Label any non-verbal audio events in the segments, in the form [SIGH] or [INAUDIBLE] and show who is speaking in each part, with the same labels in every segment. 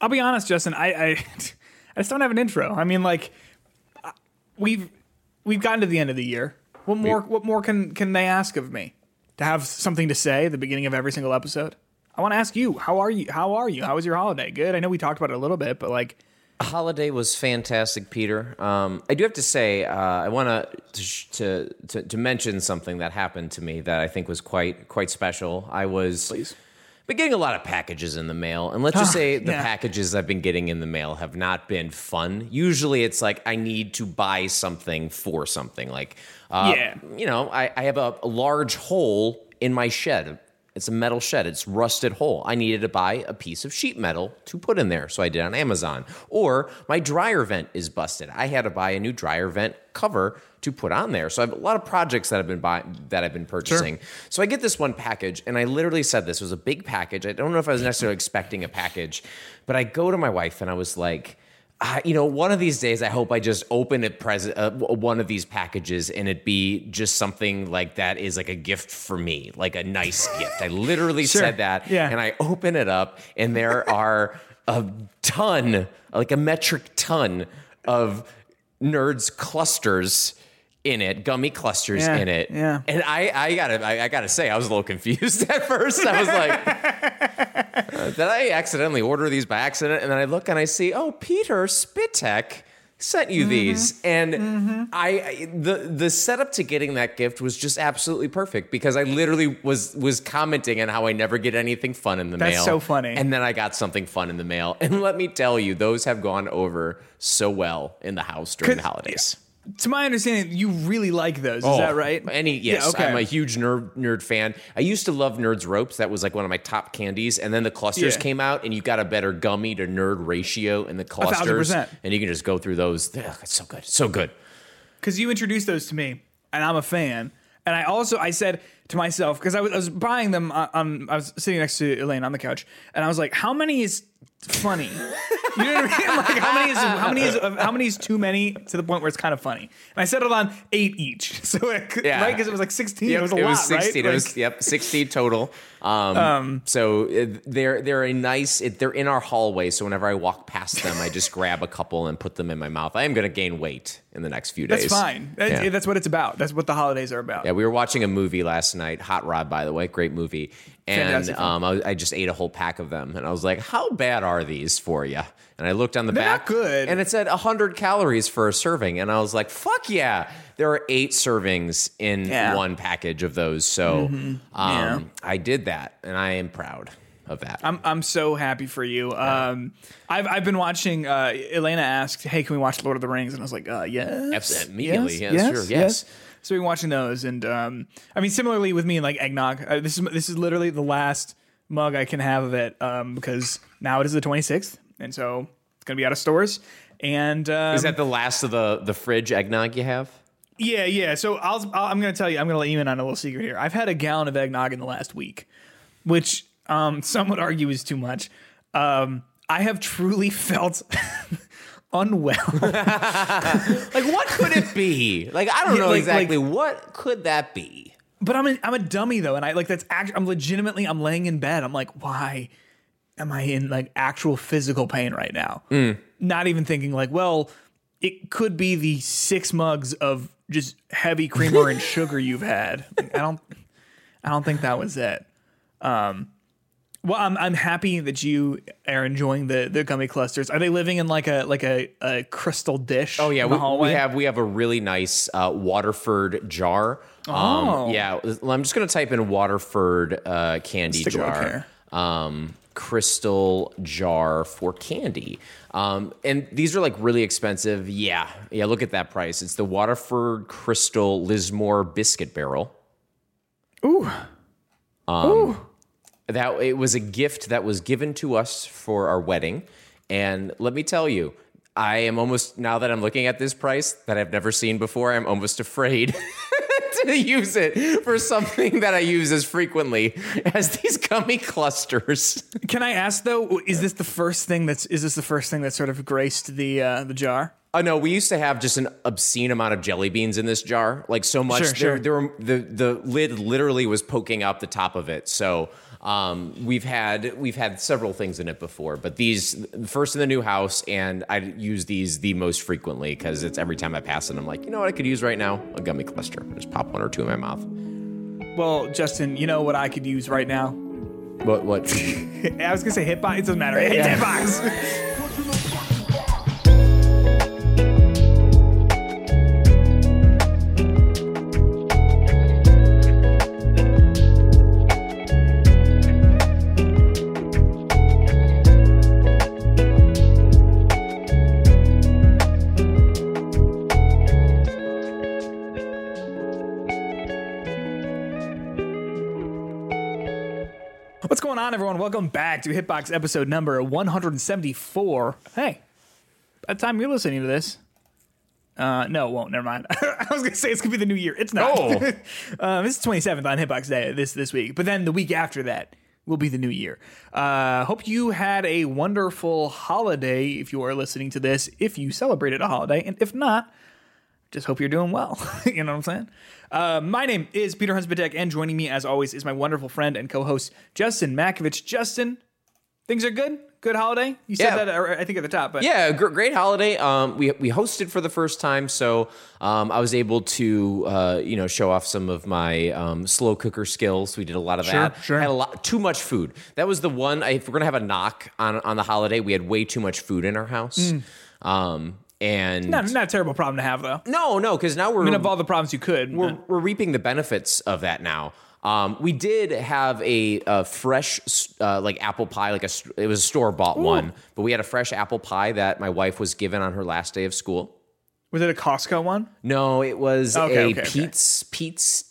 Speaker 1: I'll be honest, Justin. I, I, [LAUGHS] I just don't have an intro. I mean, like, we've we've gotten to the end of the year. What more? What more can can they ask of me? To have something to say at the beginning of every single episode. I want to ask you, how are you? How are you? How was your holiday? Good. I know we talked about it a little bit, but like,
Speaker 2: Holiday was fantastic, Peter. Um, I do have to say, uh, I want to, to to mention something that happened to me that I think was quite quite special. I was
Speaker 1: Please.
Speaker 2: Been getting a lot of packages in the mail, and let's just
Speaker 1: Ah,
Speaker 2: say the
Speaker 1: yeah.
Speaker 2: packages I've been getting in the mail have not been fun. Usually, it's like I need to buy something for something. Like, uh,
Speaker 1: Yeah.
Speaker 2: you know, I, I have a, a large hole in my shed. It's a metal shed. It's rusted hole. I needed to buy a piece of sheet metal to put in there, so I did on Amazon. Or my dryer vent is busted. I had to buy a new dryer vent cover to put on there. So I have a lot of projects that I've been buying that I've been purchasing. So I get this one package, and I literally said this was a big package. I don't know if I was necessarily expecting a package, but I go to my wife and I was like. Uh, you know, one of these days, I hope I just open a present, uh, one of these packages, and it be just something like that is like a gift for me, like a nice gift. I literally
Speaker 1: Sure.
Speaker 2: said that,
Speaker 1: Yeah.
Speaker 2: and I open it up, and there [LAUGHS] are a ton, like a metric ton of nerds clusters in it, gummy clusters
Speaker 1: Yeah,
Speaker 2: in it.
Speaker 1: yeah.
Speaker 2: And I, I gotta, I, I gotta say, I was a little confused [LAUGHS] at first. I was like, [LAUGHS] uh, did I accidentally order these by accident? And then I look and I see, oh, Peter Spittech sent you these, and I, I the the setup to getting that gift was just absolutely perfect because I literally was was commenting on how I never get anything fun in the
Speaker 1: That's
Speaker 2: mail.
Speaker 1: so funny.
Speaker 2: And then I got something fun in the mail, and let me tell you, those have gone over so well in the house during the holidays.
Speaker 1: To my understanding, you really like those. Is
Speaker 2: Oh,
Speaker 1: that right?
Speaker 2: Any yes,
Speaker 1: Yeah, okay.
Speaker 2: I'm a huge nerd nerd fan. I used to love Nerds Ropes. That was like one of my top candies. And then the clusters
Speaker 1: Yeah.
Speaker 2: came out, and you got a better gummy to nerd ratio in the clusters, and you can just go through those. Ugh, it's so good, so good.
Speaker 1: because you introduced those to me, and I'm a fan. And I also I said to myself because I was, I was buying them on, on I was sitting next to Elaine on the couch, and I was like, how many is funny? You know what I mean? [LAUGHS] Like how many is how many is how many is too many to the point where it's kind of funny? And I settled on eight each. [LAUGHS] So it,
Speaker 2: Yeah.
Speaker 1: right because it was like sixteen.
Speaker 2: Yep,
Speaker 1: it was a lot, right?
Speaker 2: 16. It was
Speaker 1: Like-
Speaker 2: yep, 16 total. Um, so uh, they're they're a nice. They're in our hallway. So whenever I walk past them, I just grab a couple and put them in my mouth. I am going to gain weight in the next few days.
Speaker 1: That's fine. That-
Speaker 2: Yeah.
Speaker 1: That's what it's about. That's what the holidays are about.
Speaker 2: Yeah, we were watching a movie last night, Hot Rod, by the way, great movie. And um, I, I just ate a whole pack of them, and I was like, "How bad are these for you?" And I looked on the
Speaker 1: They're not
Speaker 2: back,
Speaker 1: good.
Speaker 2: and it said 100 calories for a serving, and I was like, "Fuck yeah!" There are eight servings in
Speaker 1: Yeah. Mm-hmm.
Speaker 2: one package of those, so um,
Speaker 1: Yeah.
Speaker 2: I did that, and I am proud of that.
Speaker 1: I'm I'm so happy for you. Um, I've I've been watching. Uh, Elena asked, "Hey, can we watch Lord of the Rings?" And I was like, uh, "Yes,
Speaker 2: Abs- immediately, yes, sure, yes.
Speaker 1: So we've been watching those, and um, I mean, similarly with me and like eggnog. Uh, this is this is literally the last mug I can have of it um, because now it is the 26th, and so it's gonna be out of stores. And um,
Speaker 2: Is that the last of the the fridge eggnog you have?
Speaker 1: yeah, yeah. So I'll, I'll I'm gonna tell you. I'm gonna let you in on a little secret here. I've had a gallon of eggnog in the last week, which um, [LAUGHS] some would argue is too much. Um, I have truly [LAUGHS] felt unwell. [LAUGHS]
Speaker 2: Like, what could it be? Like, I don't
Speaker 1: Yeah,
Speaker 2: know
Speaker 1: like-
Speaker 2: exactly what could that be.
Speaker 1: but I'm a, I'm a dummy though, and I like that's act. I'm legitimately I'm laying in bed. I'm like, why am I in like actual physical pain right now? Not even thinking like, well, it could be the six mugs of just heavy creamer and [LAUGHS] sugar you've had. Like, I don't I don't think that was it. Um, well, I'm I'm happy that you are enjoying the the gummy clusters. Are they living in like a like a, a crystal dish?
Speaker 2: Oh yeah, we, we have we have a really nice uh, Waterford jar.
Speaker 1: Oh.
Speaker 2: Um, yeah, I'm just gonna type in Waterford uh, candy
Speaker 1: Let's take a look
Speaker 2: jar. Um, crystal jar for candy. Um, and these are like really expensive. Yeah, yeah. Look at that price. It's the Waterford Crystal Lismore Biscuit Barrel.
Speaker 1: Ooh. Ooh.
Speaker 2: That it was a gift that was given to us for our wedding and let me tell you i am almost now that i'm looking at this price that i've never seen before i'm almost afraid [LAUGHS] to use it for something that i use as frequently as these gummy clusters
Speaker 1: Can I ask though? Is this the first thing that's? Is this the first thing that sort of graced the uh, the jar?
Speaker 2: Oh no, we used to have just an obscene amount of jelly beans in this jar, like so much.
Speaker 1: Sure,
Speaker 2: there,
Speaker 1: sure.
Speaker 2: there were, the the lid literally was poking out the top of it. So Um, we've had we've had several things in it before, but these first in the new house, and I use these the most frequently because it's every time I pass it, I'm like, you know what I could use right now? A gummy cluster. Just pop one or two in my mouth.
Speaker 1: Well, Justin, you know what I could use right now?
Speaker 2: What what? [LAUGHS]
Speaker 1: I was gonna say hitbox. It doesn't matter.
Speaker 2: Yeah.
Speaker 1: hitbox. [LAUGHS] on, everyone? Welcome back to Hitbox episode number 174. Hey, by the time you're listening to this, uh, no, it won't. Never mind. [LAUGHS] I was gonna say it's gonna be the new year. It's not.
Speaker 2: Oh. [LAUGHS]
Speaker 1: um, this is 27th on Hitbox Day this this week, but then the week after that will be the new year. Uh, hope you had a wonderful holiday if you are listening to this. If you celebrated a holiday, and if not, just hope you're doing well. [LAUGHS] you know what I'm saying? Uh, my name is Peter Huntsbedeck, and joining me, as always, is my wonderful friend and co-host Justin Matkovich. Justin, things are good. Good holiday. You said
Speaker 2: Yeah.
Speaker 1: that, uh, I think, at the top, but
Speaker 2: Yeah, gr- great holiday. Um, we we hosted for the first time, so um, I was able to uh, you know show off some of my um, slow cooker skills. We did a lot of
Speaker 1: Sure,
Speaker 2: that.
Speaker 1: sure.
Speaker 2: Had a lot too much food. That was the one. If we're gonna have a knock on on the holiday, we had way too much food in our house. Um, and
Speaker 1: not, not a terrible problem to have, though.
Speaker 2: no, no, because now we're
Speaker 1: I mean, of all the problems you could,
Speaker 2: we're, we're reaping the benefits of that now. Um, we did have a, a fresh, uh, like apple pie, like a it was a store bought one, but we had a fresh apple pie that my wife was given on her last day of school.
Speaker 1: was it a Costco one?
Speaker 2: No, it was
Speaker 1: Okay,
Speaker 2: a
Speaker 1: okay, okay.
Speaker 2: Pete's Pete's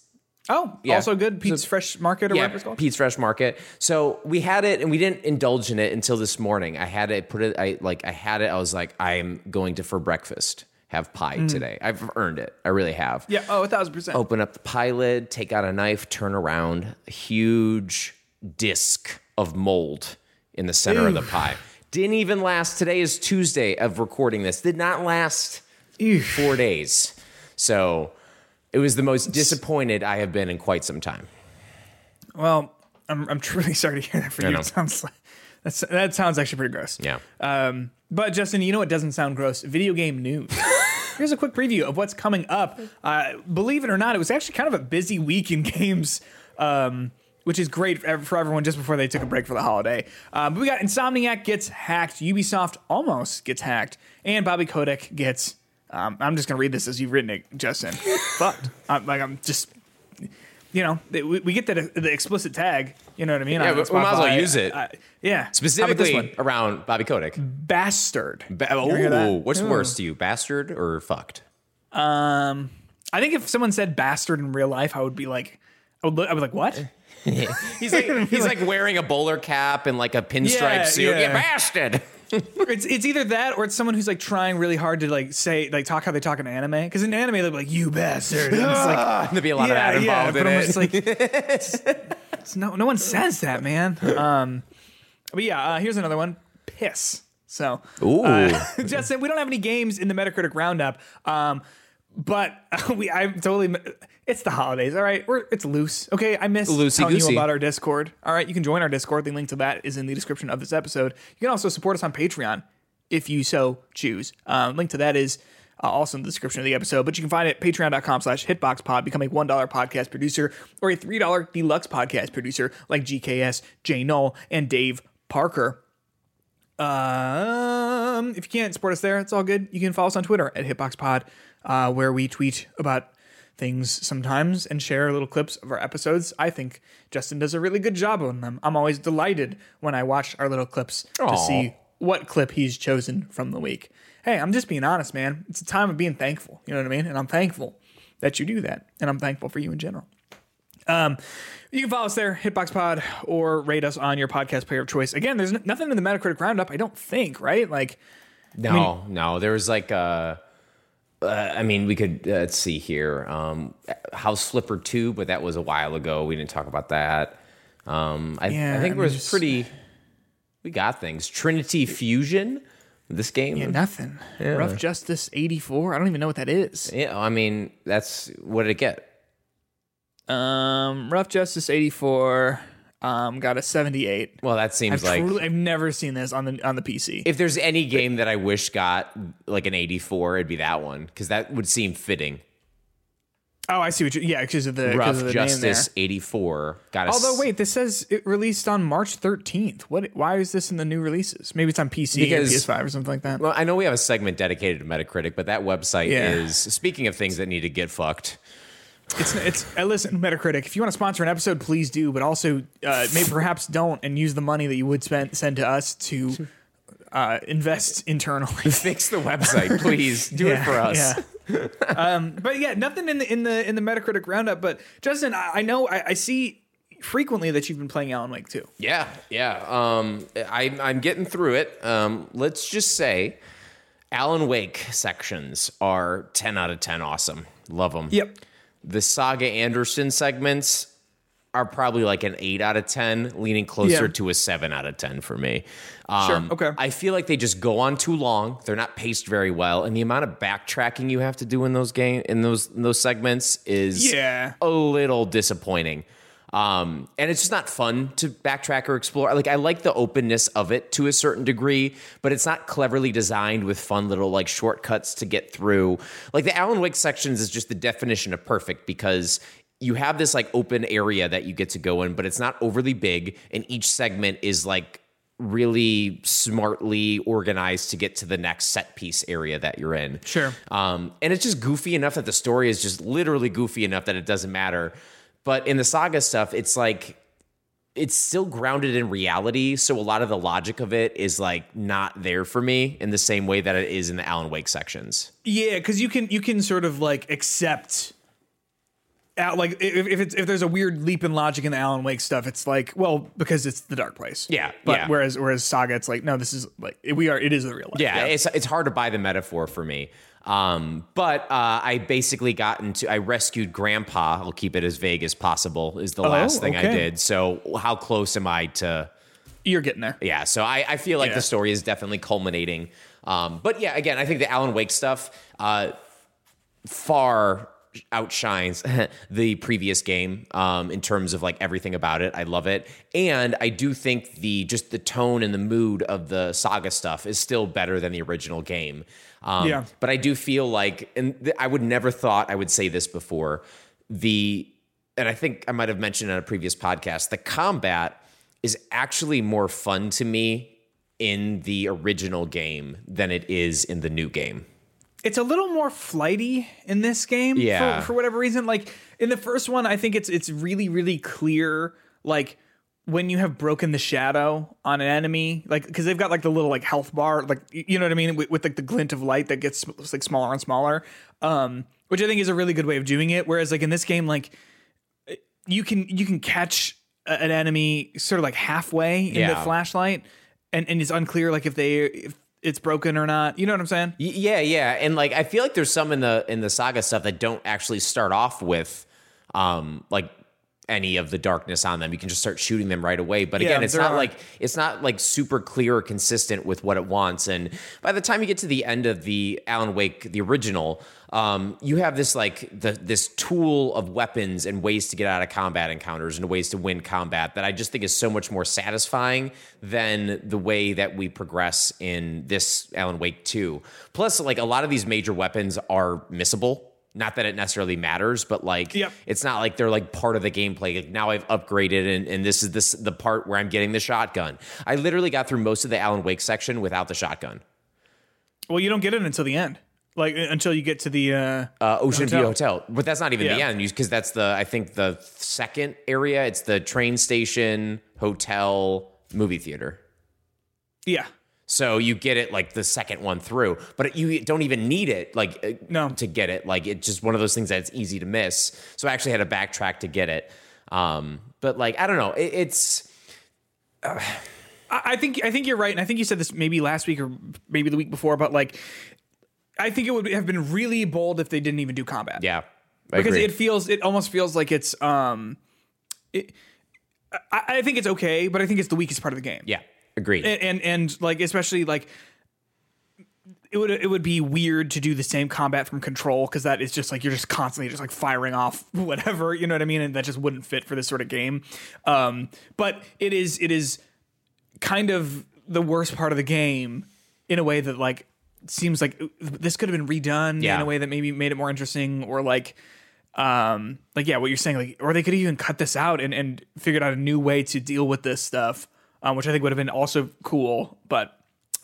Speaker 1: Oh,
Speaker 2: Yeah.
Speaker 1: also good. Pete's Fresh Market or
Speaker 2: yeah
Speaker 1: whatever it's called.
Speaker 2: Pete's Fresh Market. So we had it, and we didn't indulge in it until this morning. I had it, put it, I like, I had it. I was like, I'm going to for breakfast have pie today. I've earned it. I really have.
Speaker 1: Mm. Yeah. Oh, a thousand percent.
Speaker 2: open up the pie lid, take out a knife, turn around, huge disc of mold in the center of the pie. Didn't even last. Today is Tuesday of recording this. Did not last four days. So it was the most disappointed I have been in quite some time.
Speaker 1: Well, I'm, I'm truly [LAUGHS] sorry to hear that for you.
Speaker 2: know.
Speaker 1: It sounds like that's, that sounds actually pretty gross.
Speaker 2: Yeah.
Speaker 1: Um, but Justin, you know what doesn't sound gross? Video game news. [LAUGHS] Here's a quick preview of what's coming up. Uh, believe it or not, it was actually kind of a busy week in [LAUGHS] games, um, which is great for, for everyone just before they took a break for the holiday. Um, but we got Insomniac gets hacked, Ubisoft almost gets hacked, and Bobby Kotick gets. Um, I'm just gonna read this as you've written it, Justin. Fucked. [LAUGHS] I'm, like I'm just. You know, we, we get the, the explicit tag. You know what I mean?
Speaker 2: Yeah,
Speaker 1: on
Speaker 2: we- we might as well use it.
Speaker 1: I- yeah.
Speaker 2: Specifically around Bobby Kotick.
Speaker 1: Bastard.
Speaker 2: Ba-
Speaker 1: You ever hear that?
Speaker 2: oh, what's
Speaker 1: Ooh.
Speaker 2: worse to you, bastard or fucked?
Speaker 1: Um, I think if someone said bastard in real life, I would be like, I would, look, I would be like, what? [LAUGHS]
Speaker 2: He's like he's [LAUGHS] like wearing a bowler cap and like a pinstripe
Speaker 1: Yeah,
Speaker 2: suit.
Speaker 1: yeah.
Speaker 2: Yeah, bastard. [LAUGHS]
Speaker 1: it's it's either that or it's someone who's like trying really hard to like say like talk how they talk in anime because in anime they're like you bastard. And it's like [LAUGHS]
Speaker 2: There'd be a lot of that involved
Speaker 1: but
Speaker 2: in it.
Speaker 1: just like, [LAUGHS] it's, it's no no one says that man. Um, but yeah, uh, here's another one. Piss. So
Speaker 2: Ooh.
Speaker 1: uh, Justin, we don't have any games in the Metacritic roundup. Um, but we I totally it's the holidays, all right. We're it's loose. Okay, I miss telling you about our Discord. All right, you can join our Discord. The link to that is in the description of this episode. You can also support us on Patreon if you so choose. Um, link to that is uh, also in the description of the episode, but you can find it at patreon.com slash hitboxpod, become a $1 podcast producer or a $3 deluxe podcast producer like GKS, Jay Knol, and Dave Parker. Um, if you can't support us there, it's all good. You can follow us on Twitter at HitboxPod, uh, where we tweet about things sometimes and share little clips of our episodes. I think Justin does a really good job on them. I'm always delighted when I watch our little clips to see what clip he's chosen from the week. Hey, I'm just being honest, man. It's a time of being thankful. You know what I mean? And I'm thankful that you do that. And I'm thankful for you in general. Um, you can follow us there, Hitbox Pod, or rate us on your podcast player of choice. Again, there's n- nothing in the Metacritic roundup, I don't think, right? Like,
Speaker 2: No, no. There was like uh uh, I mean, we could uh, let's see here. Um, House Flipper two, but that was a while ago. We didn't talk about that. Um, I,
Speaker 1: Yeah,
Speaker 2: I think
Speaker 1: I
Speaker 2: it was
Speaker 1: just-
Speaker 2: pretty. We got things. Trinity Fusion. This game.
Speaker 1: yeah, nothing. Rough Justice 84. I don't even know what that is.
Speaker 2: Yeah, I mean, that's what did it get?
Speaker 1: Um, Rough Justice 84. Um, got a 78.
Speaker 2: Well, that seems
Speaker 1: I've,
Speaker 2: like
Speaker 1: truly, I've never seen this on the on the PC.
Speaker 2: if there's any game that I wish got like an 84, it'd be that one because that would seem fitting.
Speaker 1: oh, I see what you. Yeah, because of the
Speaker 2: Rough
Speaker 1: of the name there.
Speaker 2: Justice 84 got a
Speaker 1: Although
Speaker 2: s-
Speaker 1: wait, this says it released on March 13th. What? Why is this in the new releases? Maybe it's on PC
Speaker 2: Because-
Speaker 1: or PS5 or something like that.
Speaker 2: Well, I know we have a segment dedicated to Metacritic, but that website
Speaker 1: Yeah.
Speaker 2: is speaking of things that need to get fucked.
Speaker 1: It's it's. Listen, Metacritic. If you want to sponsor an episode, please do. But also, uh, maybe perhaps don't and use the money that you would spend send to us to uh, invest internally. [LAUGHS]
Speaker 2: Fix the website, please. Do it for us.
Speaker 1: Yeah. um, but yeah, nothing in the in the in the Metacritic roundup. But Justin, I, I know I, I see frequently that you've been playing Alan Wake too.
Speaker 2: Yeah, yeah. Um, I, I'm getting through it. Um, let's just say Alan Wake sections are 10 out of 10 awesome. Love them.
Speaker 1: Yep.
Speaker 2: The Saga Anderson segments are probably like an 8 out of 10, leaning closer
Speaker 1: Yeah.
Speaker 2: to a 7 out of 10 for me. Um,
Speaker 1: Sure, okay.
Speaker 2: I feel like they just go on too long. They're not paced very well, and the amount of backtracking you have to do in those game in those in those segments is
Speaker 1: Yeah.
Speaker 2: a little disappointing. Um, and it's just not fun to backtrack or explore. Like I like the openness of it to a certain degree, but it's not cleverly designed with fun little like shortcuts to get through. Like the Alan Wake sections is just the definition of perfect because you have this like open area that you get to go in, but it's not overly big, and each segment is like really smartly organized to get to the next set piece area that you're in.
Speaker 1: Sure.
Speaker 2: Um, and it's just goofy enough that the story is just literally goofy enough that it doesn't matter. But in the saga stuff, it's like it's still grounded in reality. So a lot of the logic of it is like not there for me in the same way that it is in the Alan Wake sections.
Speaker 1: Yeah, because you can you can sort of like accept. Out, like if, if it's if there's a weird leap in logic in the Alan Wake stuff, it's like well because it's the dark place.
Speaker 2: Yeah,
Speaker 1: but
Speaker 2: yeah.
Speaker 1: whereas whereas Saga, it's like no, this is like we are it is the real life.
Speaker 2: Yeah, it's it's hard to buy the metaphor for me. Um, but uh, I basically got into I rescued Grandpa. I'll keep it as vague as possible. Is the last thing I did. So how close am I to?
Speaker 1: you're getting there.
Speaker 2: yeah so i, I feel like
Speaker 1: Yeah.
Speaker 2: the story is definitely culminating um, but yeah again i think the alan wake stuff uh, far outshines [LAUGHS] the previous game um, in terms of like everything about it i love it and i do think the just the tone and the mood of the saga stuff is still better than the original game um,
Speaker 1: Yeah.
Speaker 2: but i do feel like and th- i would never thought i would say this before the and i think i might have mentioned in a previous podcast the combat is actually more fun to me in the original game than it is in the new game.
Speaker 1: It's a little more flighty in this game
Speaker 2: Yeah.
Speaker 1: for, for whatever reason. Like in the first one i think it's it's really really clear like when you have broken the shadow on an enemy like because they've got like the little like health bar like you know what i mean? With, with like the glint of light that gets like smaller and smaller um which i think is a really good way of doing it. Whereas like in this game like you can you can catch an enemy sort of like halfway in the flashlight and and it's unclear like if they if it's broken or not you know what i'm saying
Speaker 2: Y- Yeah, yeah, and like I feel like there's some in the in the saga stuff that don't actually start off with um like any of the darkness on them. You can just start shooting them right away. But
Speaker 1: Yeah,
Speaker 2: again, it's not
Speaker 1: are.
Speaker 2: like it's not like super clear or consistent with what it wants. And by the time you get to the end of the Alan Wake, the original, um, you have this like the this tool of weapons and ways to get out of combat encounters and ways to win combat that I just think is so much more satisfying than the way that we progress in this Alan Wake 2. Plus, like a lot of these major weapons are missable. Not that it necessarily matters, but like
Speaker 1: Yep.
Speaker 2: it's not like they're like part of the gameplay. Like now I've upgraded and, and this is this the part where I'm getting the shotgun. I literally got through most of the Alan Wake section without the shotgun.
Speaker 1: Well, you don't get it until the end, like uh, until you get to the. uh
Speaker 2: Uh, Ocean View
Speaker 1: Hotel.
Speaker 2: Hotel, but that's not even the end because that's the I think the second area. It's the train station, hotel, movie theater.
Speaker 1: Yeah,
Speaker 2: So you get it like the second one through, but you don't even need it like uh,
Speaker 1: No.
Speaker 2: to get it. Like it's just one of those things that's easy to miss. So I actually had to backtrack to get it. Um, but like I don't know, it, it's [SIGHS]
Speaker 1: I, I think I think you're right, and I think you said this maybe last week or maybe the week before, but like, I think it would have been really bold if they didn't even do combat.
Speaker 2: yeah, I
Speaker 1: because
Speaker 2: agree.
Speaker 1: it feels it almost feels like it's um, it. I, I think it's okay, but I think it's the weakest part of the game.
Speaker 2: yeah, agreed.
Speaker 1: and and, and like especially like it would it would be weird to do the same combat from control because that is just like you're just constantly just like firing off [LAUGHS] whatever you know what I mean and that just wouldn't fit for this sort of game. Um, but it is it is kind of the worst part of the game in a way that like seems like this could have been redone
Speaker 2: Yeah.
Speaker 1: in a way that maybe made it more interesting or like um like yeah what you're saying like or they could even cut this out and and figured out a new way to deal with this stuff um, which I think would have been also cool but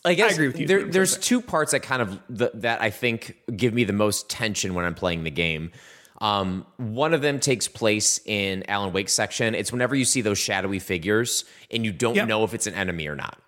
Speaker 2: I guess
Speaker 1: agree with you.
Speaker 2: There, there's two parts that kind of the, that I think give me the most tension when I'm playing the game. Um, one of them takes place in Alan Wake's section. It's whenever you see those shadowy figures and you don't
Speaker 1: Yep.
Speaker 2: know if it's an enemy or not.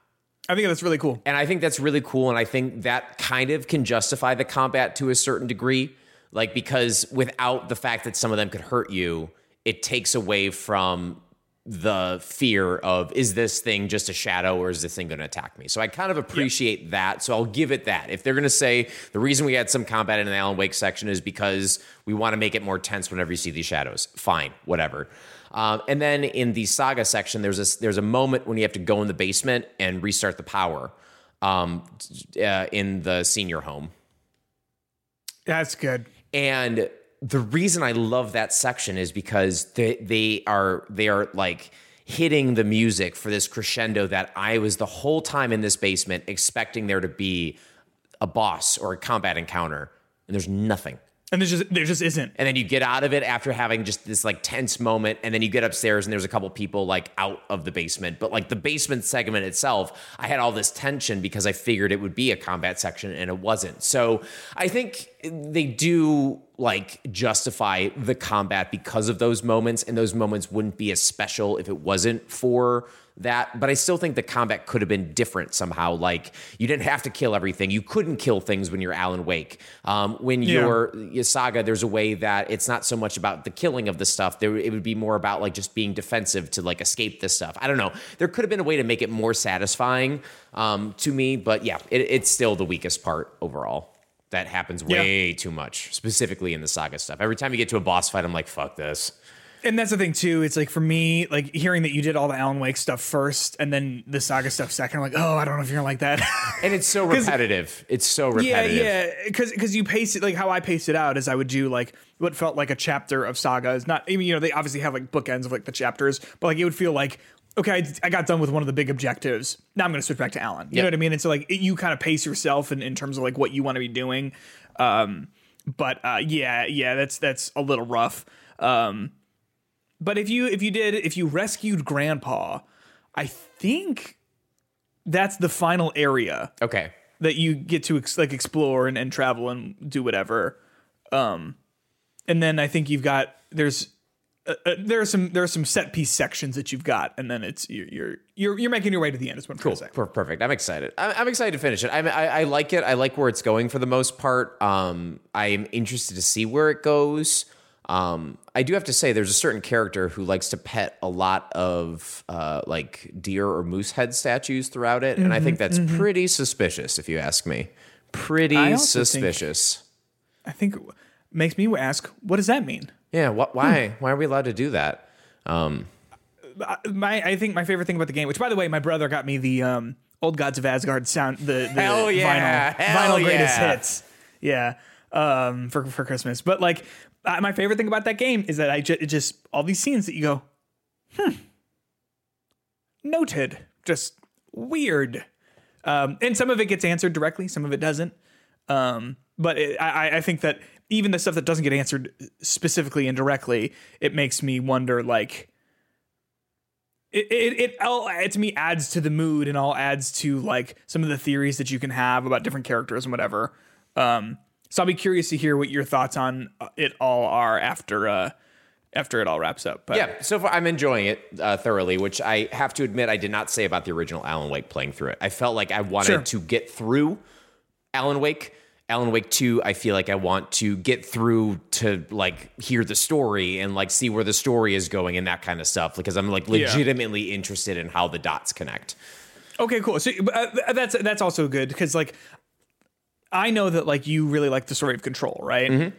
Speaker 1: I think that's really cool
Speaker 2: And I think that's really cool. And I think that kind of can justify the combat to a certain degree. Like, because without the fact that some of them could hurt you, it takes away from the fear of is this thing just a shadow or is this thing going to attack me? So I kind of appreciate that. So I'll give it that. If they're going to say the reason we had some combat in the Alan Wake section is because we want to make it more tense whenever you see these shadows, fine, whatever. Um, and then in the saga section, there's a there's a moment when you have to go in the basement and restart the power um, uh, in the senior home.
Speaker 1: that's good
Speaker 2: And the reason I love that section is because they they are they are like hitting the music for this crescendo that I was the whole time in this basement expecting there to be a boss or a combat encounter, and there's nothing.
Speaker 1: And there's just there just isn't
Speaker 2: And then you get out of it after having just this like tense moment, and then you get upstairs and there's a couple people like out of the basement. But like the basement segment itself, I had all this tension because I figured it would be a combat section and it wasn't. So I think they do like justify the combat because of those moments, and those moments wouldn't be as special if it wasn't for that, but I still think the combat could have been different somehow. Like you didn't have to kill everything. You couldn't kill things when you're Alan Wake. Um, when
Speaker 1: Yeah.
Speaker 2: you're your saga, there's a way that it's not so much about the killing of the stuff. There, it would be more about like just being defensive to like escape this stuff. I don't know. There could have been a way to make it more satisfying um, to me, but yeah, it, it's still the weakest part overall. That happens way too much, specifically in the saga stuff. Every time you get to a boss fight, I'm like, fuck this.
Speaker 1: And that's the thing too. It's like for me, like hearing that you did all the Alan Wake stuff first and then the Saga stuff second. I'm like, oh, I don't know if you're gonna like that. [LAUGHS]
Speaker 2: And it's so repetitive. It's so repetitive.
Speaker 1: yeah, yeah. because because you pace it like how I pace it out is I would do like what felt like a chapter of Saga is not. I mean, you know, they obviously have like bookends of like the chapters, but like it would feel like. Okay, I, I got done with one of the big objectives. Now I'm going to switch back to Alan. You
Speaker 2: Yep.
Speaker 1: know what I mean? And so, like, it, you kind of pace yourself in, in terms of like what you want to be doing. Um, but uh, yeah, yeah, that's that's a little rough. Um, but if you if you did if you rescued Grandpa, I think that's the final area
Speaker 2: Okay.
Speaker 1: that you get to ex- like explore and, and travel and do whatever. Um, and then I think you've got there's uh, uh, there are some there are some set piece sections that you've got, and then it's you're you're you're, you're making your way to the end. Is what I'm
Speaker 2: Cool.
Speaker 1: say.
Speaker 2: Perfect. I'm excited. I'm, I'm excited to finish it. I'm, I, I like it. I like where it's going for the most part. Um, I'm interested to see where it goes. Um, I do have to say, there's a certain character who likes to pet a lot of uh, like deer or moose head statues throughout it, and I think that's pretty suspicious, if you ask me. Pretty
Speaker 1: Mm-hmm, also think-
Speaker 2: suspicious.
Speaker 1: I think it makes me ask, what does that mean?
Speaker 2: Yeah. What? Why? Why are we allowed to do that?
Speaker 1: My I think my favorite thing about the game, which by the way, my brother got me the um, Old Gods of Asgard sound the, the
Speaker 2: Hell yeah.
Speaker 1: vinyl
Speaker 2: Hell
Speaker 1: vinyl greatest
Speaker 2: yeah.
Speaker 1: hits. Yeah. Um, for for Christmas. But like my favorite thing about that game is that I ju- just all these scenes that you go, hmm, noted, just weird. Um, and some of it gets answered directly, some of it doesn't. Um, but it, I, I think that even the stuff that doesn't get answered specifically and directly, it makes me wonder like it it, it all it to me adds to the mood and all adds to like some of the theories that you can have about different characters and whatever. Um, so I'll be curious to hear what your thoughts on uh, it all are after uh after it all wraps up. But
Speaker 2: Yeah, so far I'm enjoying it uh, thoroughly, which I have to admit I did not say about the original Alan Wake playing through it. I felt like I wanted
Speaker 1: Sure.
Speaker 2: to get through Alan Wake. Alan Wake 2, I feel like I want to get through to like hear the story and like see where the story is going and that kind of stuff because I'm like
Speaker 1: Yeah.
Speaker 2: legitimately interested in how the dots connect.
Speaker 1: Okay, cool. So uh, that's that's also good because like I know that like you really like the story of Control, right?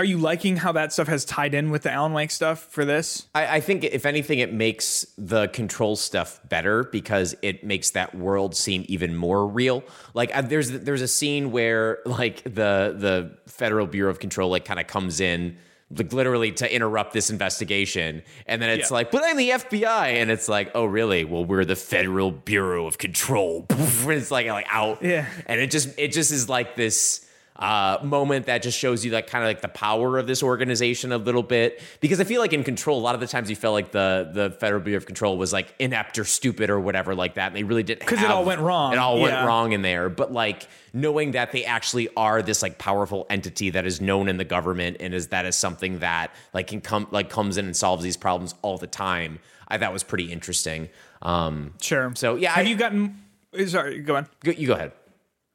Speaker 1: are you liking how that stuff has tied in with the Alan Wake stuff for this?
Speaker 2: I, I think if anything, it makes the control stuff better because it makes that world seem even more real. Like uh, there's there's a scene where like the the Federal Bureau of Control like kind of comes in like literally to interrupt this investigation. And then it's
Speaker 1: Yeah.
Speaker 2: like but i'm the fbi and it's like oh really? Well we're the federal bureau of control. [LAUGHS] It's like like out.
Speaker 1: Yeah.
Speaker 2: and it just it just is like this uh, moment that just shows you like kind of like the power of this organization a little bit because I feel like in control a lot of the times you felt like the the Federal Bureau of Control was like inept or stupid or whatever like that and they really didn't
Speaker 1: because it all went wrong.
Speaker 2: it all
Speaker 1: Yeah.
Speaker 2: went wrong in there but like knowing that they actually are this like powerful entity that is known in the government and is that is something that like can come like comes in and solves these problems all the time I thought was pretty interesting um
Speaker 1: Sure.
Speaker 2: So, yeah,
Speaker 1: have
Speaker 2: I-
Speaker 1: you gotten? Sorry, go on.
Speaker 2: go, you go ahead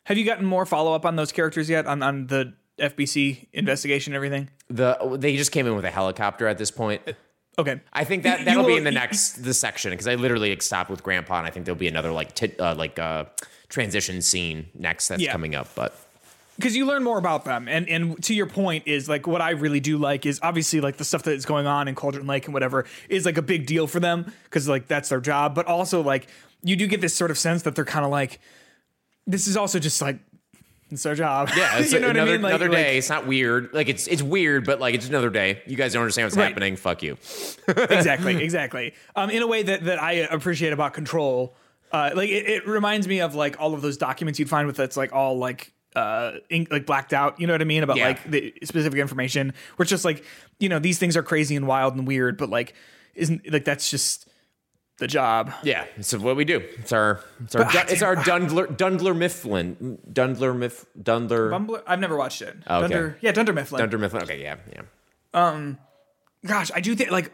Speaker 1: Have you gotten more follow up on those characters yet on on the FBC investigation and everything?
Speaker 2: the they just came in with a helicopter at this point
Speaker 1: Okay.
Speaker 2: I think that that'll be in the next the section because I literally stopped with Grandpa and I think there'll be another like t- uh, like uh, transition scene next that's
Speaker 1: Yeah.
Speaker 2: coming up. But
Speaker 1: because you learn more about them and and to your point is like what i really do like is obviously like the stuff that is going on in cauldron lake and whatever is like a big deal for them because like that's their job but also like you do get this sort of sense that they're kind of like this is also just like it's their job
Speaker 2: yeah, [LAUGHS] it's
Speaker 1: you know
Speaker 2: another
Speaker 1: what i mean like,
Speaker 2: another
Speaker 1: like-
Speaker 2: day. it's not weird. Like it's it's weird, but like it's another day. You guys don't understand what's
Speaker 1: Right.
Speaker 2: happening. Fuck you. [LAUGHS]
Speaker 1: exactly, [LAUGHS] exactly. Um, in a way that that I appreciate about Control, uh, like it, it reminds me of like all of those documents you'd find with that's like all like uh ink, like blacked out. You know what I mean about
Speaker 2: Yeah.
Speaker 1: like the specific information. Where it's just like you know these things are crazy and wild and weird, but like isn't like that's just the job.
Speaker 2: Yeah, it's what we do. It's our it's our
Speaker 1: But-
Speaker 2: Dun- it's our Dundler Dundler Mifflin Dundler Miff Dundler
Speaker 1: Bumbler, I've never watched it.
Speaker 2: Oh, okay.
Speaker 1: Dunder, yeah, Dunder Mifflin.
Speaker 2: Dunder Mifflin. Okay, yeah, yeah.
Speaker 1: Um, Gosh, I do think like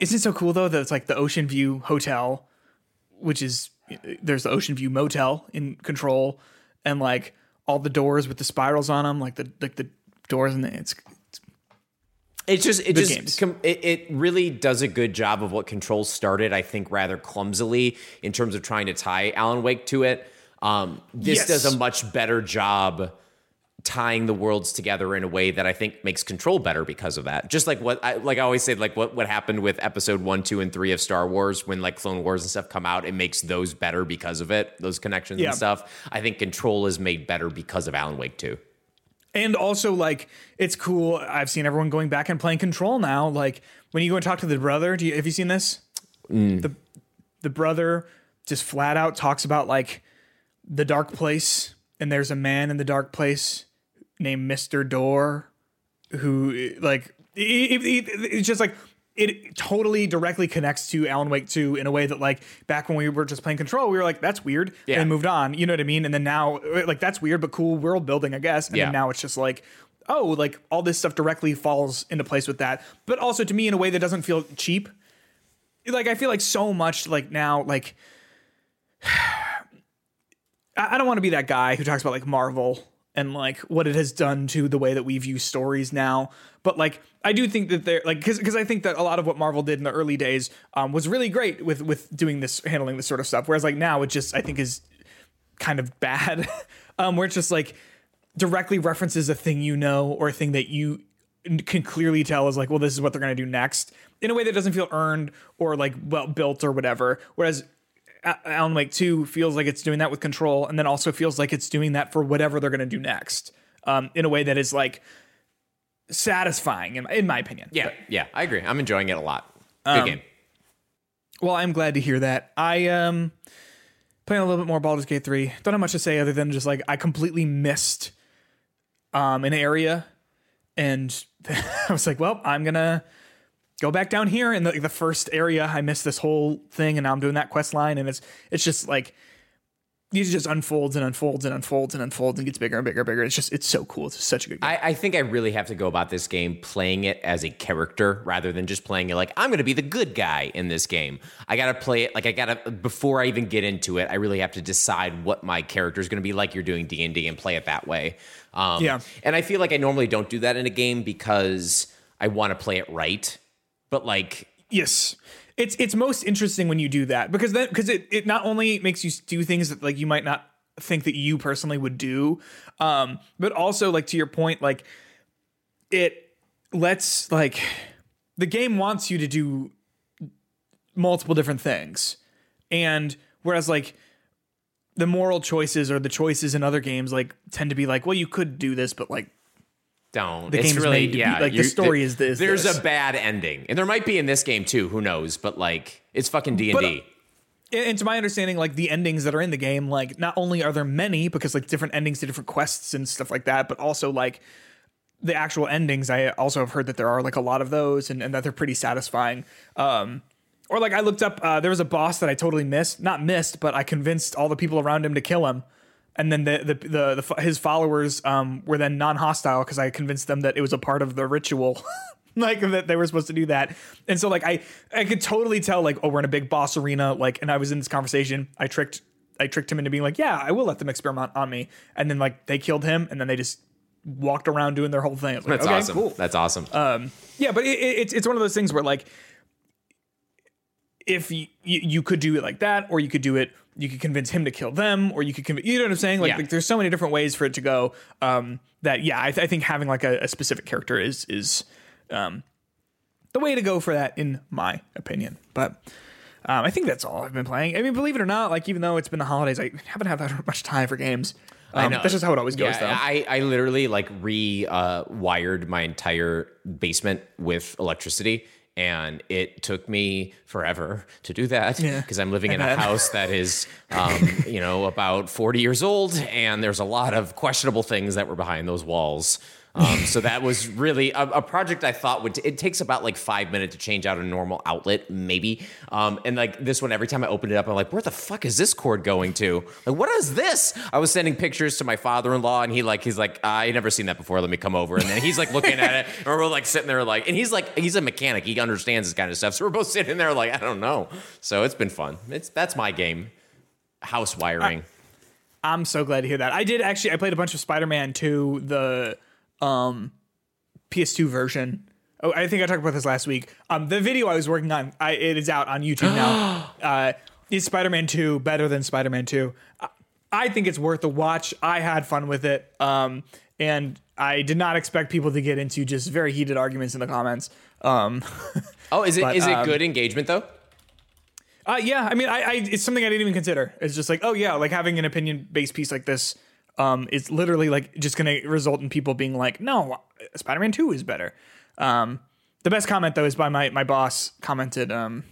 Speaker 1: isn't it so cool though that it's like the Ocean View Hotel, which is there's the Ocean View Motel in Control, and like all the doors with the spirals on them, like the like the doors and the, it's
Speaker 2: It's just it just com- it, it really does a good job of what Control started. I think rather clumsily in terms of trying to tie Alan Wake to it. Um, this
Speaker 1: Yes.
Speaker 2: does a much better job tying the worlds together in a way that I think makes Control better because of that. Just like what I like I always say, like what what happened with Episode one, two, and three of Star Wars when like Clone Wars and stuff come out, it makes those better because of it. Those connections
Speaker 1: Yeah.
Speaker 2: and stuff. I think Control is made better because of Alan Wake too.
Speaker 1: And also like it's cool. I've seen everyone going back and playing Control now. Like when you go and talk to the brother, do you have you seen this? Mm. The the brother just flat out talks about like the dark place, and there's a man in the dark place named Mister Door, who like it, it- it's just like it totally directly connects to Alan Wake 2 in a way that like back when we were just playing Control, we were like, that's weird,
Speaker 2: Yeah.
Speaker 1: and moved on. You know what I mean? And then now, uh, like that's weird but cool world building, I guess. And
Speaker 2: Yeah.
Speaker 1: then now it's just like. Oh, like all this stuff directly falls into place with that, but also to me in a way that doesn't feel cheap like I feel like so much like now like [SIGHS] I I don't want to be that guy who talks about like Marvel and like what it has done to the way that we view stories now. But like I do think that they're like because because I think that a lot of what Marvel did in the early days um, was really great with with doing this handling this sort of stuff. Whereas like now it just I think is kind of bad, [LAUGHS] um, where it's just like directly references a thing you know or a thing that you can clearly tell is like, well, this is what they're going to do next in a way that doesn't feel earned or like well built or whatever. Whereas Alan Wake 2 feels like it's doing that with control and then also feels like it's doing that for whatever they're going to do next um, in a way that is like satisfying in, in my opinion.
Speaker 2: Yeah, yeah, I agree. I'm enjoying it a lot. Good game.
Speaker 1: Well, I'm glad to hear that. I um playing a little bit more Baldur's Gate 3. Don't have much to say other than just like I completely missed um an area and [LAUGHS] I was like, well, I'm going to go back down here in the, the first area. I missed this whole thing and now I'm doing that quest line and it's it's just like it just unfolds and unfolds and unfolds and unfolds and gets bigger and bigger and bigger. It's just it's so cool. It's such a good game.
Speaker 2: I, I think I really have to go about this game playing it as a character rather than just playing it like I'm going to be the good guy in this game. I got to play it like I got to before I even get into it. I really have to decide what my character is going to be like. You're doing D and D and play it that way. Um,
Speaker 1: Yeah.
Speaker 2: and I feel like I normally don't do that in a game because I want to play it right. But like,
Speaker 1: Yes. It's it's most interesting when you do that because then because it, it not only makes you do things that like you might not think that you personally would do, um, but also like to your point, like it let's like the game wants you to do multiple different things. And whereas like the moral choices or the choices in other games like tend to be like, well, you could do this, but like
Speaker 2: Don't.
Speaker 1: The
Speaker 2: it's
Speaker 1: game's
Speaker 2: really
Speaker 1: made to be-
Speaker 2: yeah.
Speaker 1: like, the story
Speaker 2: th-
Speaker 1: is this,
Speaker 2: There's
Speaker 1: this.
Speaker 2: a bad ending, and there might be in this game too. Who knows? But like, it's fucking D and D.
Speaker 1: and and to my understanding, like the endings that are in the game, like not only are there many because like different endings to different quests and stuff like that, but also like the actual endings. I also have heard that there are like a lot of those and, and that they're pretty satisfying. Um, or like I looked up, uh, there was a boss that I totally missed, not missed, but I convinced all the people around him to kill him. And then the the the, the his followers um, were then non-hostile because I convinced them that it was a part of the ritual. [LAUGHS] like that they were supposed to do that and so like i i could totally tell like oh we're in a big boss arena like and i was in this conversation i tricked i tricked him into being like yeah i will let them experiment on me and then like they killed him and then they just walked around doing their whole thing like,
Speaker 2: That's
Speaker 1: okay,
Speaker 2: awesome.
Speaker 1: cool
Speaker 2: That's awesome.
Speaker 1: yeah but it, it, it's it's one of those things where like if you, you you could do it like that or you could do it you could convince him to kill them or you could convince you know what i'm saying like,
Speaker 2: Yeah.
Speaker 1: like there's so many different ways for it to go um that yeah i, th- I think having like a, a specific character is is um the way to go for that in my opinion but um, I think that's all I've been playing. I mean, believe it or not, like even though it's been the holidays, I haven't had that [LAUGHS] much time for games. Um,
Speaker 2: I know.
Speaker 1: That's just how it always goes,
Speaker 2: Yeah,
Speaker 1: though.
Speaker 2: I, I literally like re uh, wired my entire basement with electricity. And it took me forever to do that
Speaker 1: Yeah,
Speaker 2: because I'm living in a house that is, um, you know, about 40 years old, and there's a lot of questionable things that were behind those walls. Um, so that was really a, a project I thought would. It takes about like five minutes to change out a normal outlet, maybe. Um, and like this one, every time I opened it up, I'm like, where the fuck is this cord going to? Like, what is this? I was sending pictures to my father-in-law, and he like, he's like, I never seen that before. Let me come over. And then he's like looking at it, and we're like sitting there like, and he's like, he's a mechanic. He understands this kind of stuff. So we're both sitting there like, I don't know. So it's been fun. It's that's my game, house wiring.
Speaker 1: I'm so glad to hear that. I did actually. I played a bunch of Spider-Man 2, the um, PS2 version. Oh, I think I talked about this last week. Um, the video I was working on, I, it is out on YouTube now. [GASPS] uh, is Spider-Man 2 better than Spider-Man 2? I, I think it's worth a watch. I had fun with it, um, and I did not expect people to get into just very heated arguments in the comments. Um, [LAUGHS]
Speaker 2: oh, is it is
Speaker 1: but,
Speaker 2: it
Speaker 1: um,
Speaker 2: good engagement though?
Speaker 1: Uh, yeah, I mean, I, I it's something I didn't even consider. It's just like, oh yeah, like having an opinion based piece like this, um, is literally like just going to result in people being like, no, Spider Man Two is better. Um, the best comment though is by my my boss commented, um,